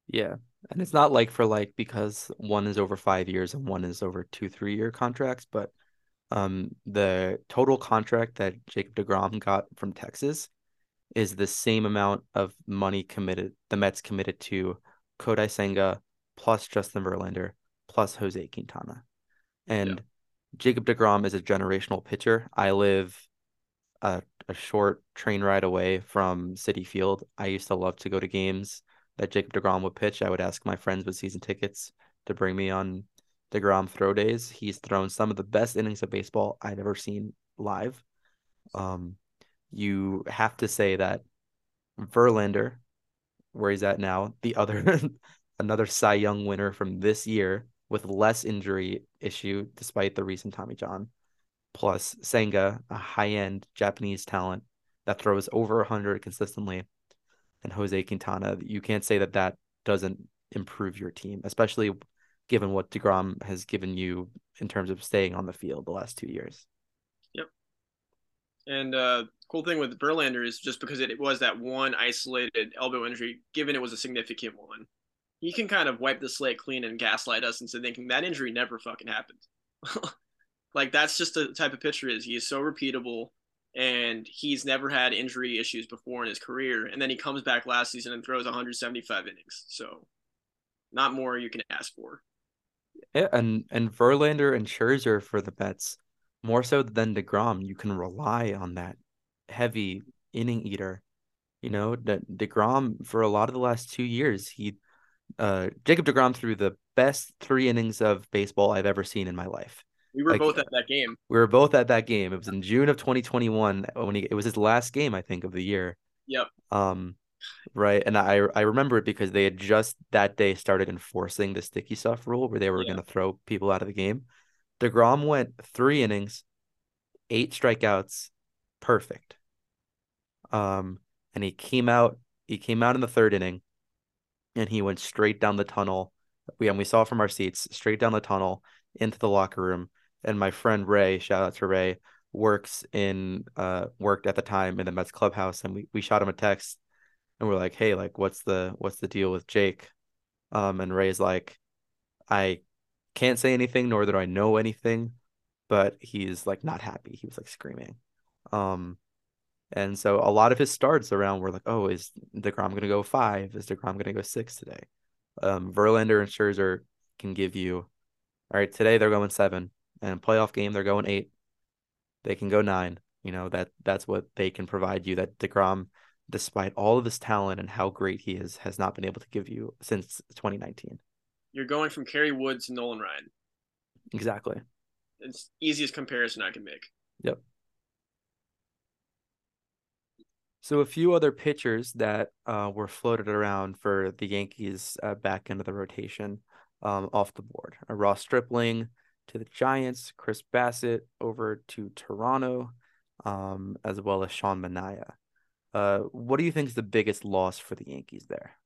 Yeah. And it's not like for like because one is over five years and one is over two, three year contracts, but um the total contract that Jacob DeGrom got from Texas is the same amount of money committed the Mets committed to Kodai Senga plus Justin Verlander plus Jose Quintana. And Jacob DeGrom is a generational pitcher. I live a, a short train ride away from Citi Field. I used to love to go to games that Jacob DeGrom would pitch. I would ask my friends with season tickets to bring me on DeGrom throw days. He's thrown some of the best innings of baseball I've ever seen live. Um, you have to say that Verlander, where he's at now, the other *laughs* another Cy Young winner from this year with less injury issue despite the recent Tommy John, plus Senga, a high end Japanese talent that throws over 100 consistently, and Jose Quintana. You can't say that that doesn't improve your team, especially given what DeGrom has given you in terms of staying on the field the last two years. Yep. And uh, cool thing with Verlander is just because it, it was that one isolated elbow injury, given it was a significant one, he can kind of wipe the slate clean and gaslight us into thinking that injury never fucking happened. *laughs* like that's just the type of pitcher is. He is so repeatable and he's never had injury issues before in his career. And then he comes back last season and throws 175 innings. So not more you can ask for. Yeah, and and Verlander and Scherzer for the Mets, more so than Degrom, you can rely on that heavy inning eater. You know, De- Degrom for a lot of the last two years, he uh Jacob Degrom threw the best three innings of baseball I've ever seen in my life. We were like, both at that game. We were both at that game. It was in June of 2021 when he it was his last game, I think, of the year. Yep. Um, right. And I I remember it because they had just that day started enforcing the sticky stuff rule where they were yeah. gonna throw people out of the game. DeGrom went three innings, eight strikeouts, perfect. Um, and he came out, he came out in the third inning and he went straight down the tunnel. We and we saw from our seats, straight down the tunnel into the locker room and my friend Ray, shout out to Ray, works in uh worked at the time in the Mets clubhouse, and we we shot him a text, and we're like, hey, like, what's the what's the deal with Jake? Um, and Ray's like, I can't say anything, nor that I know anything, but he's like not happy. He was like screaming. Um, and so a lot of his starts around were like, oh, is Degrom gonna go five? Is Degrom gonna go six today? Um, Verlander and Scherzer can give you. All right, today they're going seven and playoff game they're going eight. They can go nine. You know that that's what they can provide you. That Degrom, despite all of his talent and how great he is, has not been able to give you since 2019. You're going from Kerry Woods to Nolan Ryan. Exactly. It's easiest comparison I can make. Yep. So a few other pitchers that uh, were floated around for the Yankees uh, back into the rotation um, off the board. Uh, Ross Stripling, to the Giants, Chris Bassitt over to Toronto, um, as well as Sean Manaea. Uh, what do you think is the biggest loss for the Yankees there?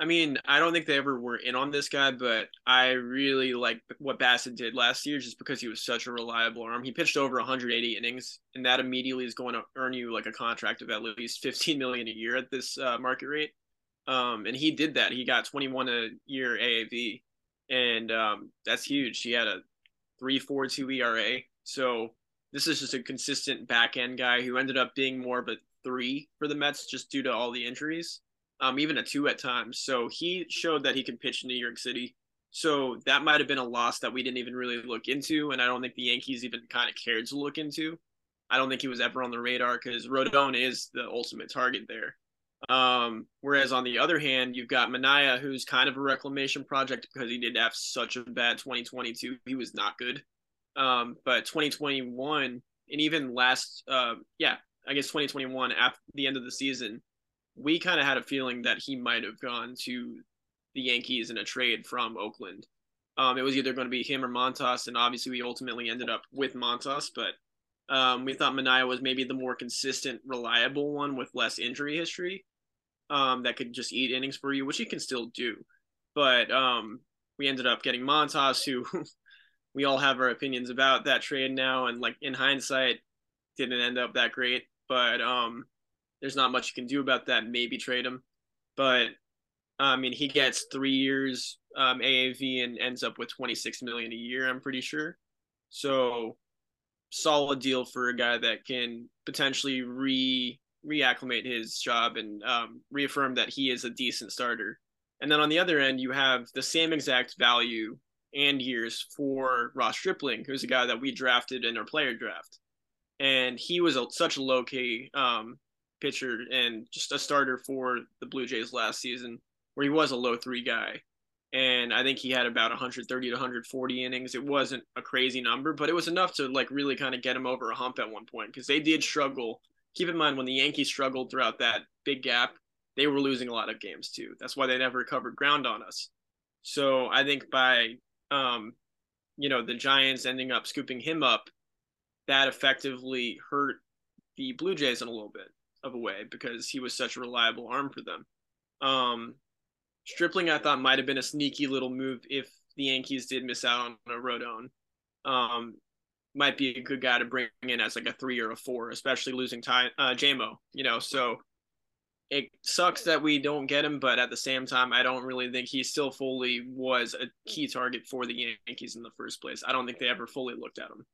I mean, I don't think they ever were in on this guy, but I really like what Bassitt did last year just because he was such a reliable arm. He pitched over 180 innings, and that immediately is going to earn you like a contract of at least 15 million a year at this uh, market rate. Um, and he did that. He got 21 a year AAV and um, that's huge. He had a three four two ERA, so this is just a consistent back end guy who ended up being more of a three for the Mets just due to all the injuries, um, even a two at times. So he showed that he can pitch in New York City. So that might have been a loss that we didn't even really look into, and I don't think the Yankees even kind of cared to look into. I don't think he was ever on the radar because Rodon is the ultimate target there. Um, whereas on the other hand, you've got Manaea, who's kind of a reclamation project because he did have such a bad 2022. He was not good. Um, but 2021 and even last, uh, yeah, I guess 2021 after the end of the season, we kind of had a feeling that he might have gone to the Yankees in a trade from Oakland. Um, it was either going to be him or Montas, and obviously we ultimately ended up with Montas, but um, we thought Manaea was maybe the more consistent, reliable one with less injury history um, that could just eat innings for you, which he can still do. But um, we ended up getting Montas, who *laughs* we all have our opinions about that trade now, and like in hindsight, didn't end up that great. But um, there's not much you can do about that. Maybe trade him, but I mean, he gets three years um, AAV and ends up with 26 million a year. I'm pretty sure. So solid deal for a guy that can potentially re reacclimate his job and um, reaffirm that he is a decent starter. And then on the other end, you have the same exact value and years for Ross Stripling, who's a guy that we drafted in our player draft. And he was a, such a low key um, pitcher and just a starter for the Blue Jays last season, where he was a low three guy. And I think he had about 130 to 140 innings. It wasn't a crazy number, but it was enough to like really kind of get him over a hump at one point because they did struggle keep in mind when the Yankees struggled throughout that big gap, they were losing a lot of games too. That's why they never recovered ground on us. So I think by um, you know, the Giants ending up scooping him up, that effectively hurt the Blue Jays in a little bit of a way because he was such a reliable arm for them. Um, Stripling, I thought might have been a sneaky little move if the Yankees did miss out on a Rodon. Um, might be a good guy to bring in as like a three or a four, especially losing time uh, JMO. You know, so it sucks that we don't get him, but at the same time, I don't really think he still fully was a key target for the Yankees in the first place. I don't think they ever fully looked at him.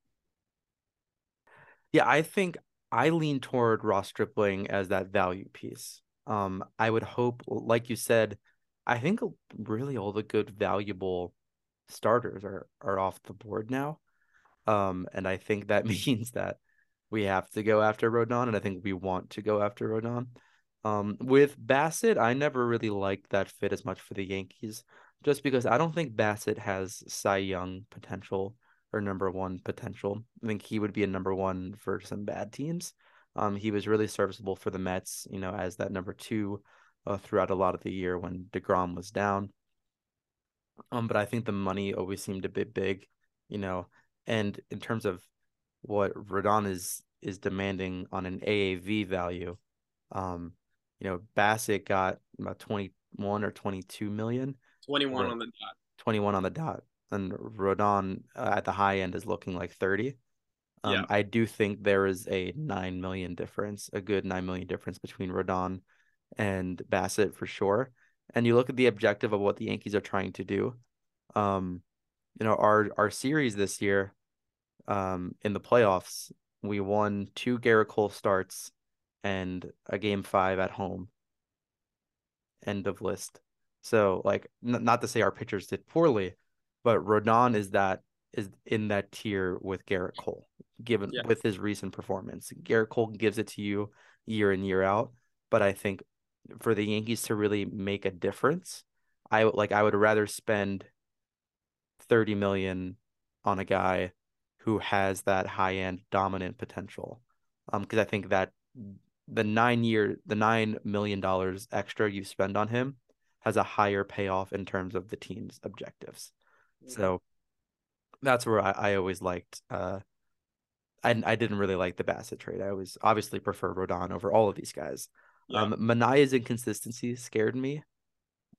Yeah, I think I lean toward Ross Stripling as that value piece. Um, I would hope, like you said, I think really all the good, valuable starters are are off the board now. Um, and I think that *laughs* means that we have to go after Rodon, and I think we want to go after Rodon. Um, with Bassitt, I never really liked that fit as much for the Yankees, just because I don't think Bassitt has Cy Young potential or number one potential. I think he would be a number one for some bad teams. Um, he was really serviceable for the Mets, you know, as that number two uh, throughout a lot of the year when Degrom was down. Um, but I think the money always seemed a bit big, you know, and in terms of what Rodon is is demanding on an AAV value, um, you know, Bassitt got about 21 or 22 million. 21 on the dot. 21 on the dot. And Rodon uh, at the high end is looking like 30. Um, yeah. I do think there is a 9 million difference, a good 9 million difference between Rodon and Bassitt for sure. And you look at the objective of what the Yankees are trying to do. Um, you know, our our series this year, um, in the playoffs, we won two Gerrit Cole starts and a game five at home. End of list. So like n- not to say our pitchers did poorly, but Rodon is that is in that tier with Gerrit Cole, given yeah. with his recent performance. Gerrit Cole gives it to you year in, year out. But I think for the Yankees to really make a difference, I like I would rather spend 30 million on a guy who has that high end dominant potential. Um, because I think that the nine year the nine million dollars extra you spend on him has a higher payoff in terms of the team's objectives. So that's where I, I always liked uh I I didn't really like the Bassitt trade. I always obviously prefer Rodon over all of these guys. Yeah. Um Manaea's inconsistency scared me.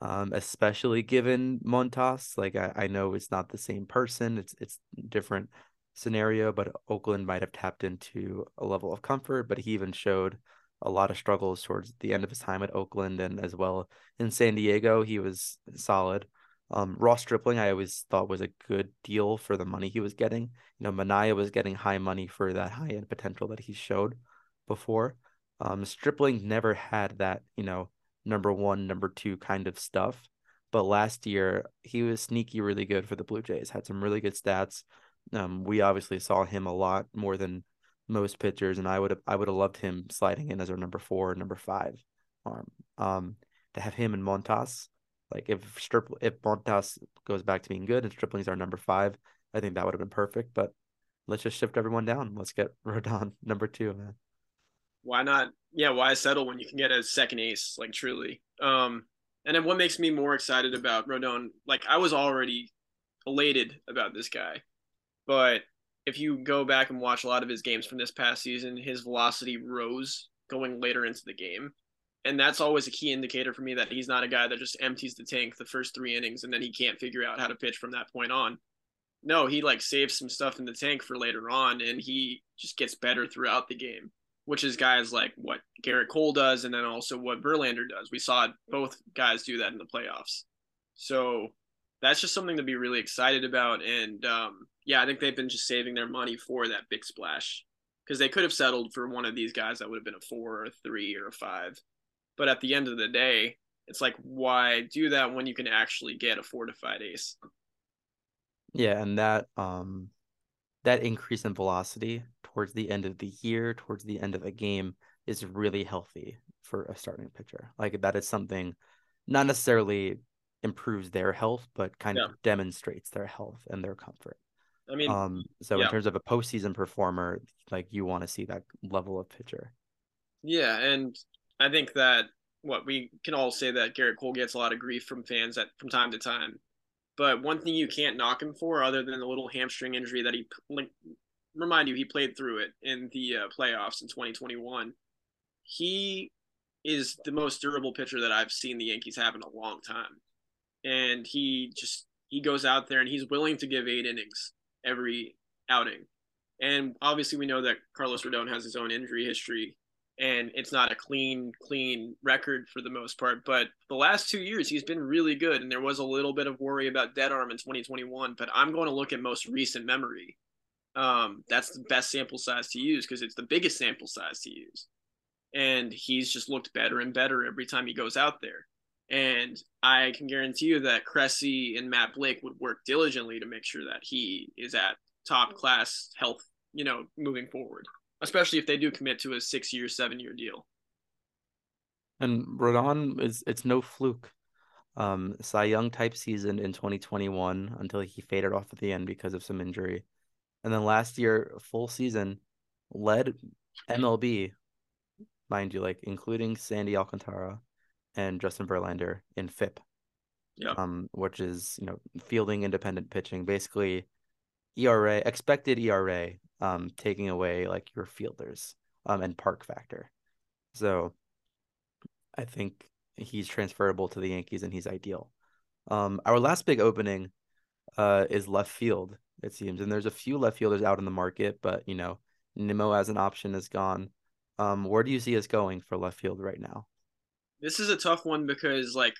Um, especially given Montas. Like I, I know it's not the same person, it's it's different scenario, but Oakland might have tapped into a level of comfort, but he even showed a lot of struggles towards the end of his time at Oakland and as well in San Diego. He was solid. Um, Ross Stripling, I always thought was a good deal for the money he was getting. You know, Manaea was getting high money for that high end potential that he showed before. Um, Stripling never had that, you know, number one, number two kind of stuff. But last year, he was sneaky really good for the Blue Jays, had some really good stats. Um, we obviously saw him a lot more than most pitchers, and I would have I would have loved him sliding in as our number four, number five arm. Um, to have him and Montas, like if Strip if Montas goes back to being good and Stripling's our number five, I think that would have been perfect. But let's just shift everyone down. Let's get *laughs* Rodon number two, man. Why not? Yeah, why settle when you can get a second ace? Like truly. Um, and then what makes me more excited about Rodon? Like I was already elated about this guy, but if you go back and watch a lot of his games from this past season, his velocity rose going later into the game. And that's always a key indicator for me that he's not a guy that just empties the tank the first three innings and then he can't figure out how to pitch from that point on. No, he like saves some stuff in the tank for later on and he just gets better throughout the game, which is guys like what Gerrit Cole does and then also what Verlander does. We saw both guys do that in the playoffs. So that's just something to be really excited about. And um, yeah, I think they've been just saving their money for that big splash because they could have settled for one of these guys that would have been a four or a three or a five. But at the end of the day, it's like, why do that when you can actually get a fortified ace? Yeah, and that um that increase in velocity towards the end of the year, towards the end of the game, is really healthy for a starting pitcher. Like that is something not necessarily improves their health, but kind yeah. of demonstrates their health and their comfort. I mean, um, so yeah. in terms of a postseason performer, like you want to see that level of pitcher. Yeah, and I think that what we can all say that Gerrit Cole gets a lot of grief from fans at from time to time. But one thing you can't knock him for, other than the little hamstring injury that he like, remind you he played through it in the uh, playoffs in 2021. He is the most durable pitcher that I've seen the Yankees have in a long time, and he just he goes out there and he's willing to give eight innings every outing. And obviously, we know that Carlos Rodon has his own injury history, and it's not a clean, clean record for the most part. But the last two years, he's been really good, and there was a little bit of worry about dead arm in 2021. But I'm going to look at most recent memory. Um, that's the best sample size to use because it's the biggest sample size to use. And he's just looked better and better every time he goes out there. And I can guarantee you that Cressey and Matt Blake would work diligently to make sure that he is at top class health, you know, moving forward, especially if they do commit to a six year, seven year deal. And Rodon is it's no fluke. Um, Cy Young type season in 2021 until he faded off at the end because of some injury. And then last year, full season, led MLB, mind you, like including Sandy Alcantara, and Justin Verlander in FIP. Yeah. Um, which is, you know, fielding independent pitching, basically ERA, expected ERA, um, taking away like your fielders, um, and park factor. So I think he's transferable to the Yankees and he's ideal. Um, our last big opening uh is left field, it seems. And there's a few left fielders out in the market, but you know, Nimmo as an option is gone. Um, where do you see us going for left field right now? This is a tough one because like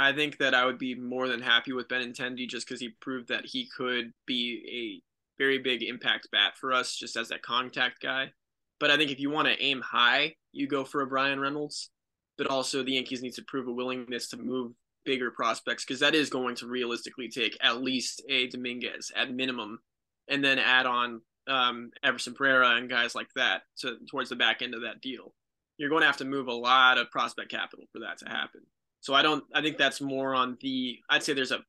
I think that I would be more than happy with Benintendi just because he proved that he could be a very big impact bat for us just as that contact guy. But I think if you want to aim high, you go for a Bryan Reynolds. But also the Yankees need to prove a willingness to move bigger prospects because that is going to realistically take at least a Dominguez at minimum, and then add on um, Everson Pereira and guys like that to towards the back end of that deal you're going to have to move a lot of prospect capital for that to happen. So I don't. I think that's more on the. I'd say there's a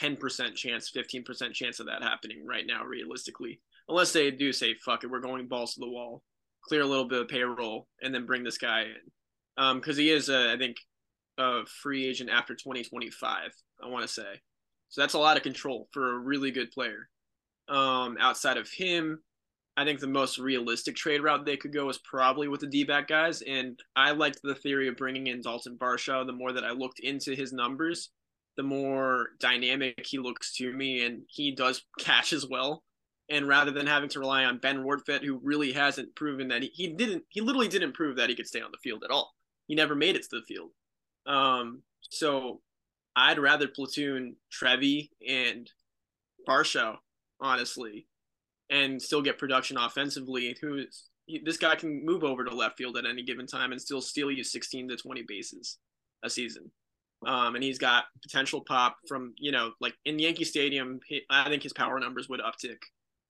10% chance, 15% chance of that happening right now, realistically, unless they do say fuck it, we're going balls to the wall, clear a little bit of payroll, and then bring this guy in, because um, he is, a, I think, a free agent after 2025. I want to say, so that's a lot of control for a really good player. Um, outside of him, I think the most realistic trade route they could go is probably with the D back guys. And I liked the theory of bringing in Dalton Varsho. The more that I looked into his numbers, the more dynamic he looks to me, and he does *laughs* catch as well. And rather than having to rely on Ben Rortvedt, who really hasn't proven that he, he didn't, he literally didn't prove that he could stay on the field at all. He never made it to the field. Um, so I'd rather platoon Trevi and Varsho, honestly, and still get production offensively. Who this guy can move over to left field at any given time and still steal you 16 to 20 bases a season. Um, and he's got potential pop from you know like in Yankee Stadium. He, I think his power numbers would uptick.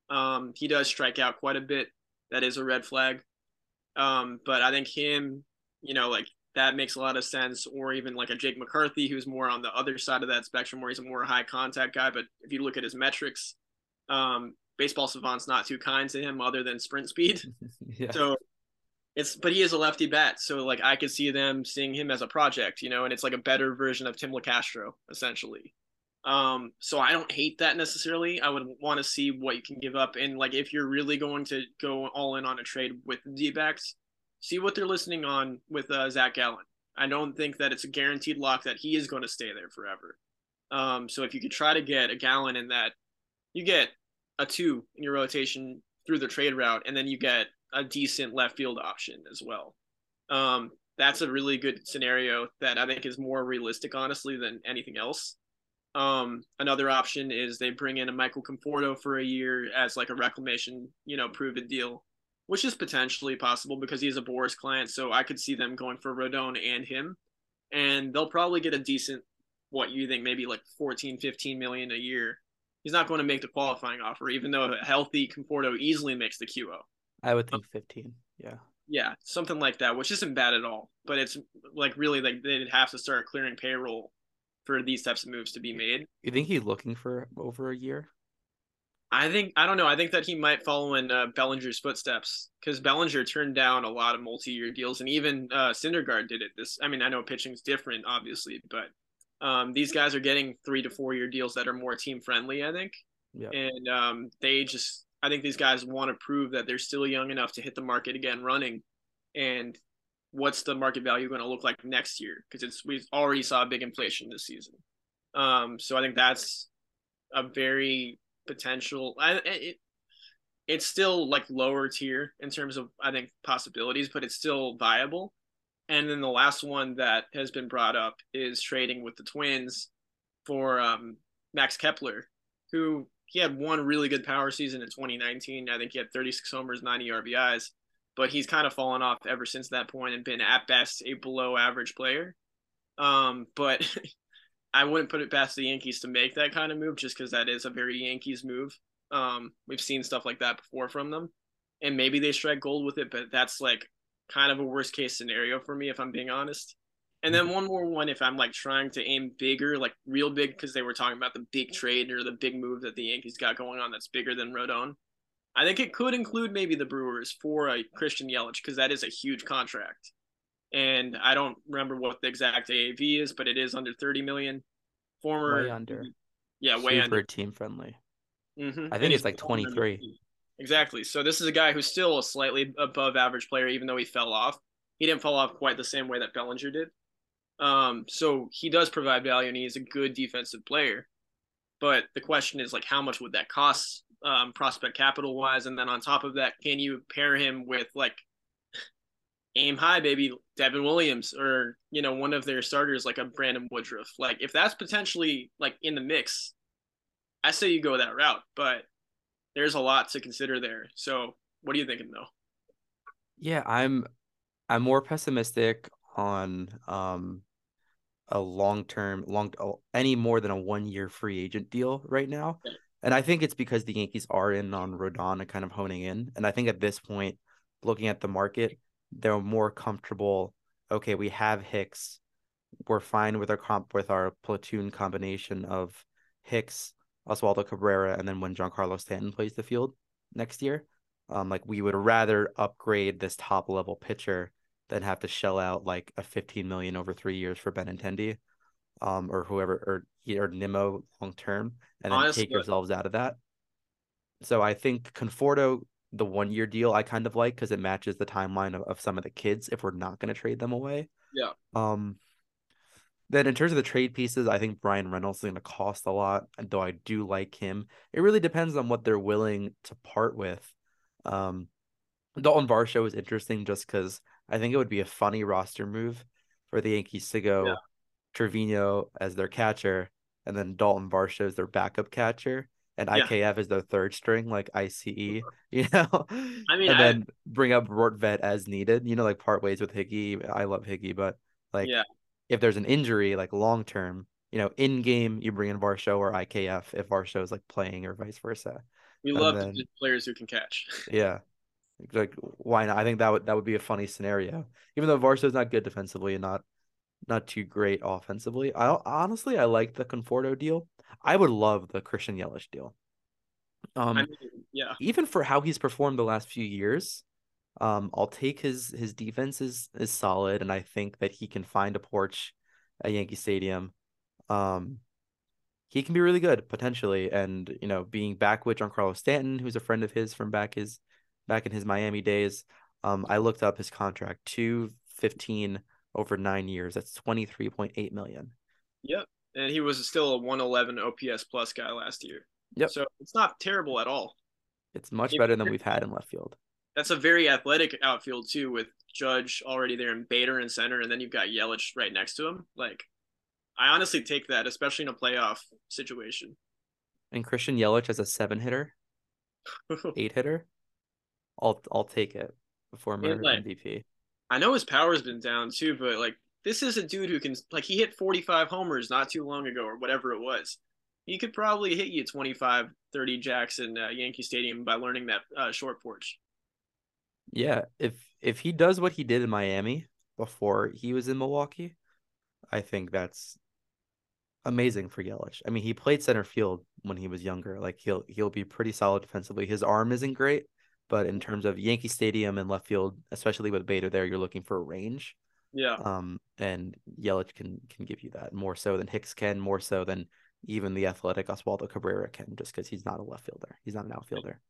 Um, he does strike out quite a bit. That is a red flag. Um, but I think him, you know, like that makes a lot of sense. Or even like a Jake McCarthy, who's more on the other side of that spectrum, where he's a more high contact guy. But if you look at his metrics, um, baseball savant's not too kind to him other than sprint speed. *laughs* yeah. So it's but he is a lefty bat, so like I could see them seeing him as a project, you know, and it's like a better version of Tim Locastro essentially. Um, so I don't hate that necessarily. I would want to see what you can give up, and like if you're really going to go all in on a trade with the D-backs, see what they're listening on with uh, Zach Gallen. I don't think that it's a guaranteed lock that he is going to stay there forever. Um, so if you could try to get a Gallen in that, you get a two in your rotation through the trade route, and then you get a decent left field option as well. Um, that's a really good scenario that I think is more realistic, honestly, than anything else. Um, another option is they bring in a Michael Conforto for a year as like a reclamation, you know, proven deal, which is potentially possible because he's a Boras client. So I could see them going for Rodon and him, and they'll probably get a decent, what you think, maybe like 14, 15 million a year he's not going to make the qualifying offer, even though a healthy Conforto easily makes the QO. I would think 15. Yeah. Yeah, something like that, which isn't bad at all. But it's like really like they'd have to start clearing payroll for these types of moves to be made. You think he's looking for over a year? I think I don't know. I think that he might follow in uh, Bellinger's footsteps because Bellinger turned down a lot of multi-year deals, and even uh, Syndergaard did it. This, I mean, I know pitching's different, obviously, but um, these guys are getting three to four year deals that are more team friendly, I think. Yeah. And um, they just, I think these guys want to prove that they're still young enough to hit the market again running. And what's the market value going to look like next year? Because it's we already saw a big inflation this season. Um, so I think that's a very potential. I, it, it's still like lower tier in terms of I think possibilities, but it's still viable. And then the last one that has been brought up is trading with the Twins for um, Max Kepler, who he had one really good power season in 2019. I think he had 36 homers, 90 RBIs, but he's kind of fallen off ever since that point and been at best a below average player. Um, but *laughs* I wouldn't put it past the Yankees to make that kind of move just because that is a very Yankees move. Um, we've seen stuff like that before from them, and maybe they strike gold with it, but that's like kind of a worst case scenario for me if I'm being honest. And then one more one if I'm like trying to aim bigger, like real big, because they were talking about the big trade or the big move that the Yankees got going on that's bigger than Rodon. I think it could include maybe the Brewers for a Christian Yelich because that is a huge contract. And I don't remember what the exact AAV is, but it is under 30 million. Former way under. Yeah, way Super under. team friendly. Mm-hmm. I think it's like 23. Exactly. So this is a guy who's still a slightly above average player, even though he fell off. He didn't fall off quite the same way that Bellinger did. Um, so he does provide value, and he's a good defensive player. But the question is, like, how much would that cost, um, prospect capital wise? And then on top of that, can you pair him with like *sighs* aim high, baby, Devin Williams, or you know, one of their starters like a Brandon Woodruff? Like, if that's potentially like in the mix, I say you go that route. But there's a lot to consider there. So, what are you thinking though? Yeah, I'm I'm more pessimistic on um a long term long any more than a one year free agent deal right now. And I think it's because the Yankees are in on Rodon and kind of honing in. And I think at this point, looking at the market, they're more comfortable. Okay, we have Hicks. We're fine with our comp with our platoon combination of Hicks, Oswaldo Cabrera, and then when Giancarlo Stanton plays the field next year. Um, like we would rather upgrade this top level pitcher than have to shell out like a 15 million over three years for Benintendi, um, or whoever or or Nimmo long term, and then Honestly, take yourselves out of that. So I think Conforto, the one year deal, I kind of like because it matches the timeline of, of some of the kids if we're not going to trade them away. Yeah. Um. Then in terms of the trade pieces, I think Bryan Reynolds is going to cost a lot, though I do like him, it really depends on what they're willing to part with. Um, Dalton Varsho is interesting just because I think it would be a funny roster move for the Yankees to go Yeah. Trevino as their catcher and then Dalton Varsho as their backup catcher and Yeah. IKF as their third string, like ICE, *laughs* you know? I mean, and I- then bring up Rortvedt as needed, you know, like part ways with Higgy. I love Higgy, but like Yeah. If there's an injury, like long term, you know, in game, you bring in Varsho or IKF if Varsho is like playing or vice versa. We love then- players who can catch. *laughs* Yeah. Like why not? I think that would that would be a funny scenario. Even though Varsho's not good defensively and not not too great offensively. I honestly I like the Conforto deal. I would love the Christian Yelich deal. Um I mean, yeah, even for how he's performed the last few years, um, I'll take his his defense is is solid, and I think that he can find a porch at Yankee Stadium. Um, he can be really good potentially, and you know, being back with Giancarlo Stanton, who's a friend of his from back his back in his Miami days. Um, I looked up his contract, two fifteen over nine years. That's twenty three point eight million. yep. And he was still a 111 OPS plus guy last year. Yep. So it's not terrible at all. It's much better than *laughs* we've had in left field. That's a very athletic outfield too, with Judge already there and Bader in center, and then you've got Yelich right next to him. Like, I honestly take that, especially in a playoff situation. And Christian Yelich as a seven hitter. *laughs* eight hitter, I'll I'll take it before Murray like- MVP. I know his power's been down too, but like this is a dude who can like he hit 45 homers not too long ago or whatever it was. He could probably hit you 25, 30 jacks in uh, Yankee Stadium by learning that uh, short porch. Yeah, if if he does what he did in Miami before he was in Milwaukee, I think that's amazing for Yelich. I mean, he played center field when he was younger. Like he'll he'll be pretty solid defensively. His arm isn't great, but in terms of Yankee Stadium and left field, especially with Bader there, you're looking for range. Yeah, Um, and Yelich can can give you that more so than Hicks can, more so than even the athletic Oswaldo Cabrera can, just because he's not a left fielder. He's not an outfielder.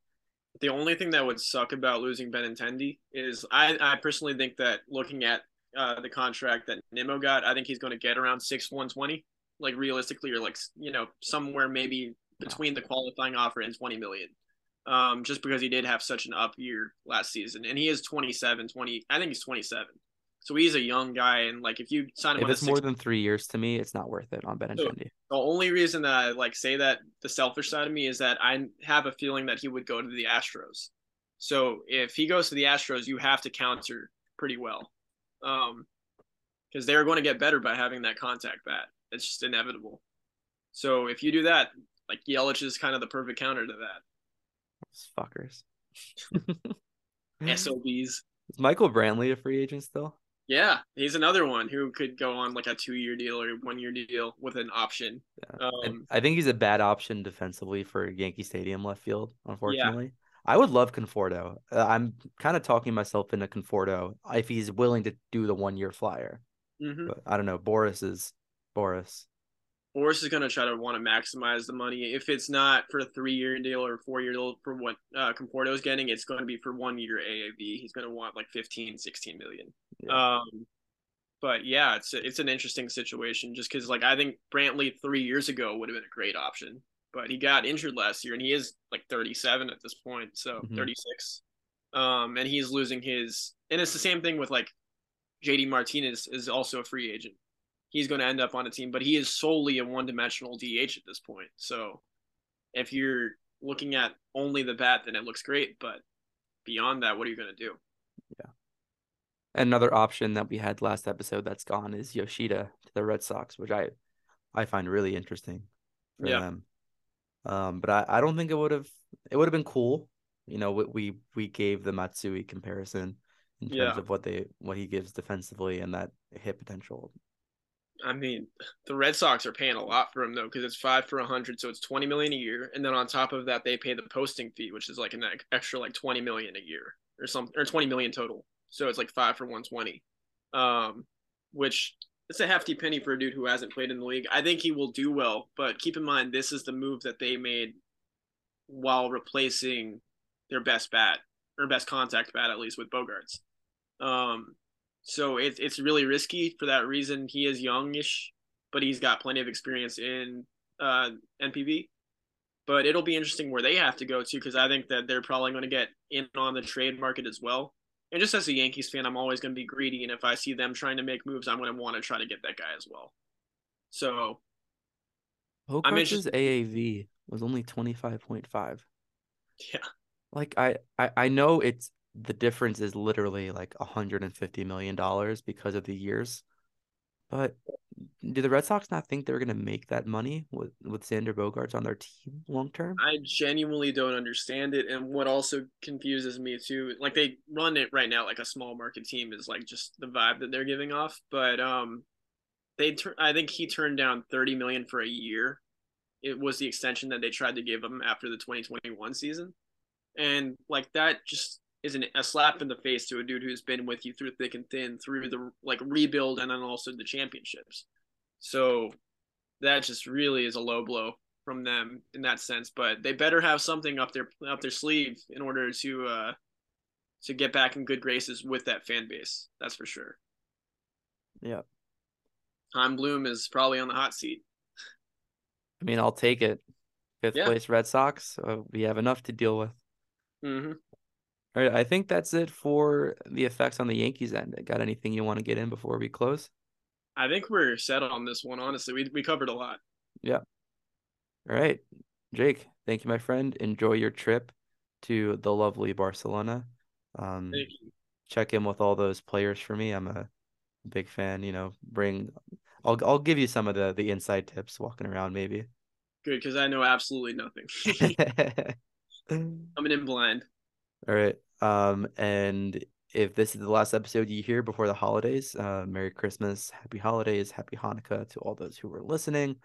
The only thing that would suck about losing Benintendi is I I personally think that looking at uh, the contract that Nimmo got, I think he's going to get around six one twenty, like realistically, or like you know somewhere maybe between the qualifying offer and twenty million. um, just because he did have such an up year last season. And he is 27, 20. I think he's 27. So he's a young guy, and like if you sign him, if it's more than three years to me, it's not worth it on Benintendi. So the only reason that I like say that the selfish side of me is that I have a feeling that he would go to the Astros. So if he goes to the Astros, you have to counter pretty well, um, because they're going to get better by having that contact bat. It's just inevitable. So if you do that, like Yelich is kind of the perfect counter to that. Those fuckers. *laughs* SOBs. Is Michael Brantley a free agent still? Yeah, he's another one who could go on like a two-year deal or one-year deal with an option. Yeah. Um, I think he's a bad option defensively for Yankee Stadium left field. Unfortunately, yeah. I would love Conforto. Uh, I'm kind of talking myself into Conforto if he's willing to do the one-year flyer. Mm-hmm. But I don't know. Boras is Boras. Boras is going to try to want to maximize the money. If it's not for a three year deal or four year deal for what uh, Conforto is getting, it's going to be for one year AAV. He's going to want like 15, 16 million. Yeah. Um, but yeah, it's it's an interesting situation just because like I think Brantley three years ago would have been a great option, but he got injured last year and he is like 37 at this point, so mm-hmm. 36. Um, and he's losing his, and it's the same thing with like JD Martinez is also a free agent he's going to end up on a team, but he is solely a one dimensional DH at this point. So if you're looking at only the bat, then it looks great. But beyond that, what are you going to do? Another option that we had last episode that's gone is Yoshida to the Red Sox, which I I find really interesting for yeah. them. Um, but I, I don't think it would have it would have been cool. You know, we we gave the Matsui comparison in terms yeah. of what they what he gives defensively and that hit potential. I mean, the Red Sox are paying a lot for him though, because it's five for a hundred, so it's twenty million a year, and then on top of that, they pay the posting fee, which is like an extra like twenty million a year or something, or twenty million total. So it's like five for one twenty, um, which it's a hefty penny for a dude who hasn't played in the league. I think he will do well, but keep in mind this is the move that they made while replacing their best bat or best contact bat at least with Bogaerts. Um, so it's it's really risky for that reason. He is youngish, but he's got plenty of experience in uh, NPB. But it'll be interesting where they have to go to because I think that they're probably going to get in on the trade market as well. And just as a Yankees fan, I'm always going to be greedy, and if I see them trying to make moves, I'm going to want to try to get that guy as well. So, Bogaerts' AAV was only twenty five point five. Yeah, like I, I I know it's the difference is literally like 150 million dollars because of the years. But do the Red Sox not think they're going to make that money with with Xander Bogaerts on their team long term? I genuinely don't understand it, and what also confuses me too, like they run it right now like a small market team is like just the vibe that they're giving off. But um, they tur- I think he turned down 30 million for a year. It was the extension that they tried to give him after the 2021 season, and like that just is an, a slap in the face to a dude who's been with you through thick and thin through the like rebuild and then also the championships. So that just really is a low blow from them in that sense. But they better have something up their up their sleeve in order to uh to get back in good graces with that fan base. That's for sure. Yeah. Chaim Bloom is probably on the hot seat. I mean, I'll take it. Fifth yeah. place Red Sox. So we have enough to deal with. Mm-hmm. All right, I think that's it for the effects on the Yankees end. Got anything you want to get in before we close? I think we're set on this one. Honestly, we we covered a lot. Yeah. All right, Jake. Thank you, my friend. Enjoy your trip to the lovely Barcelona. Um, thank you. Check in with all those players for me. I'm a big fan. You know, bring. I'll I'll give you some of the the inside tips walking around, maybe. Good, because I know absolutely nothing. *laughs* *laughs* Coming in blind. All right. Um, and if this is the last episode you hear before the holidays, uh, Merry Christmas, Happy Holidays, Happy Hanukkah to all those who were listening.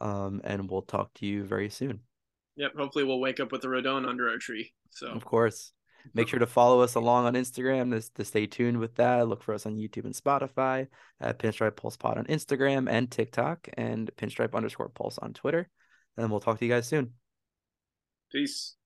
Um, and we'll talk to you very soon. Yep. Hopefully, we'll wake up with a Rodon under our tree. So, of course, make sure to follow us along on Instagram to, to stay tuned with that. Look for us on YouTube and Spotify at Pinstripe Pulse Pod on Instagram and TikTok and Pinstripe underscore Pulse on Twitter. And we'll talk to you guys soon. Peace.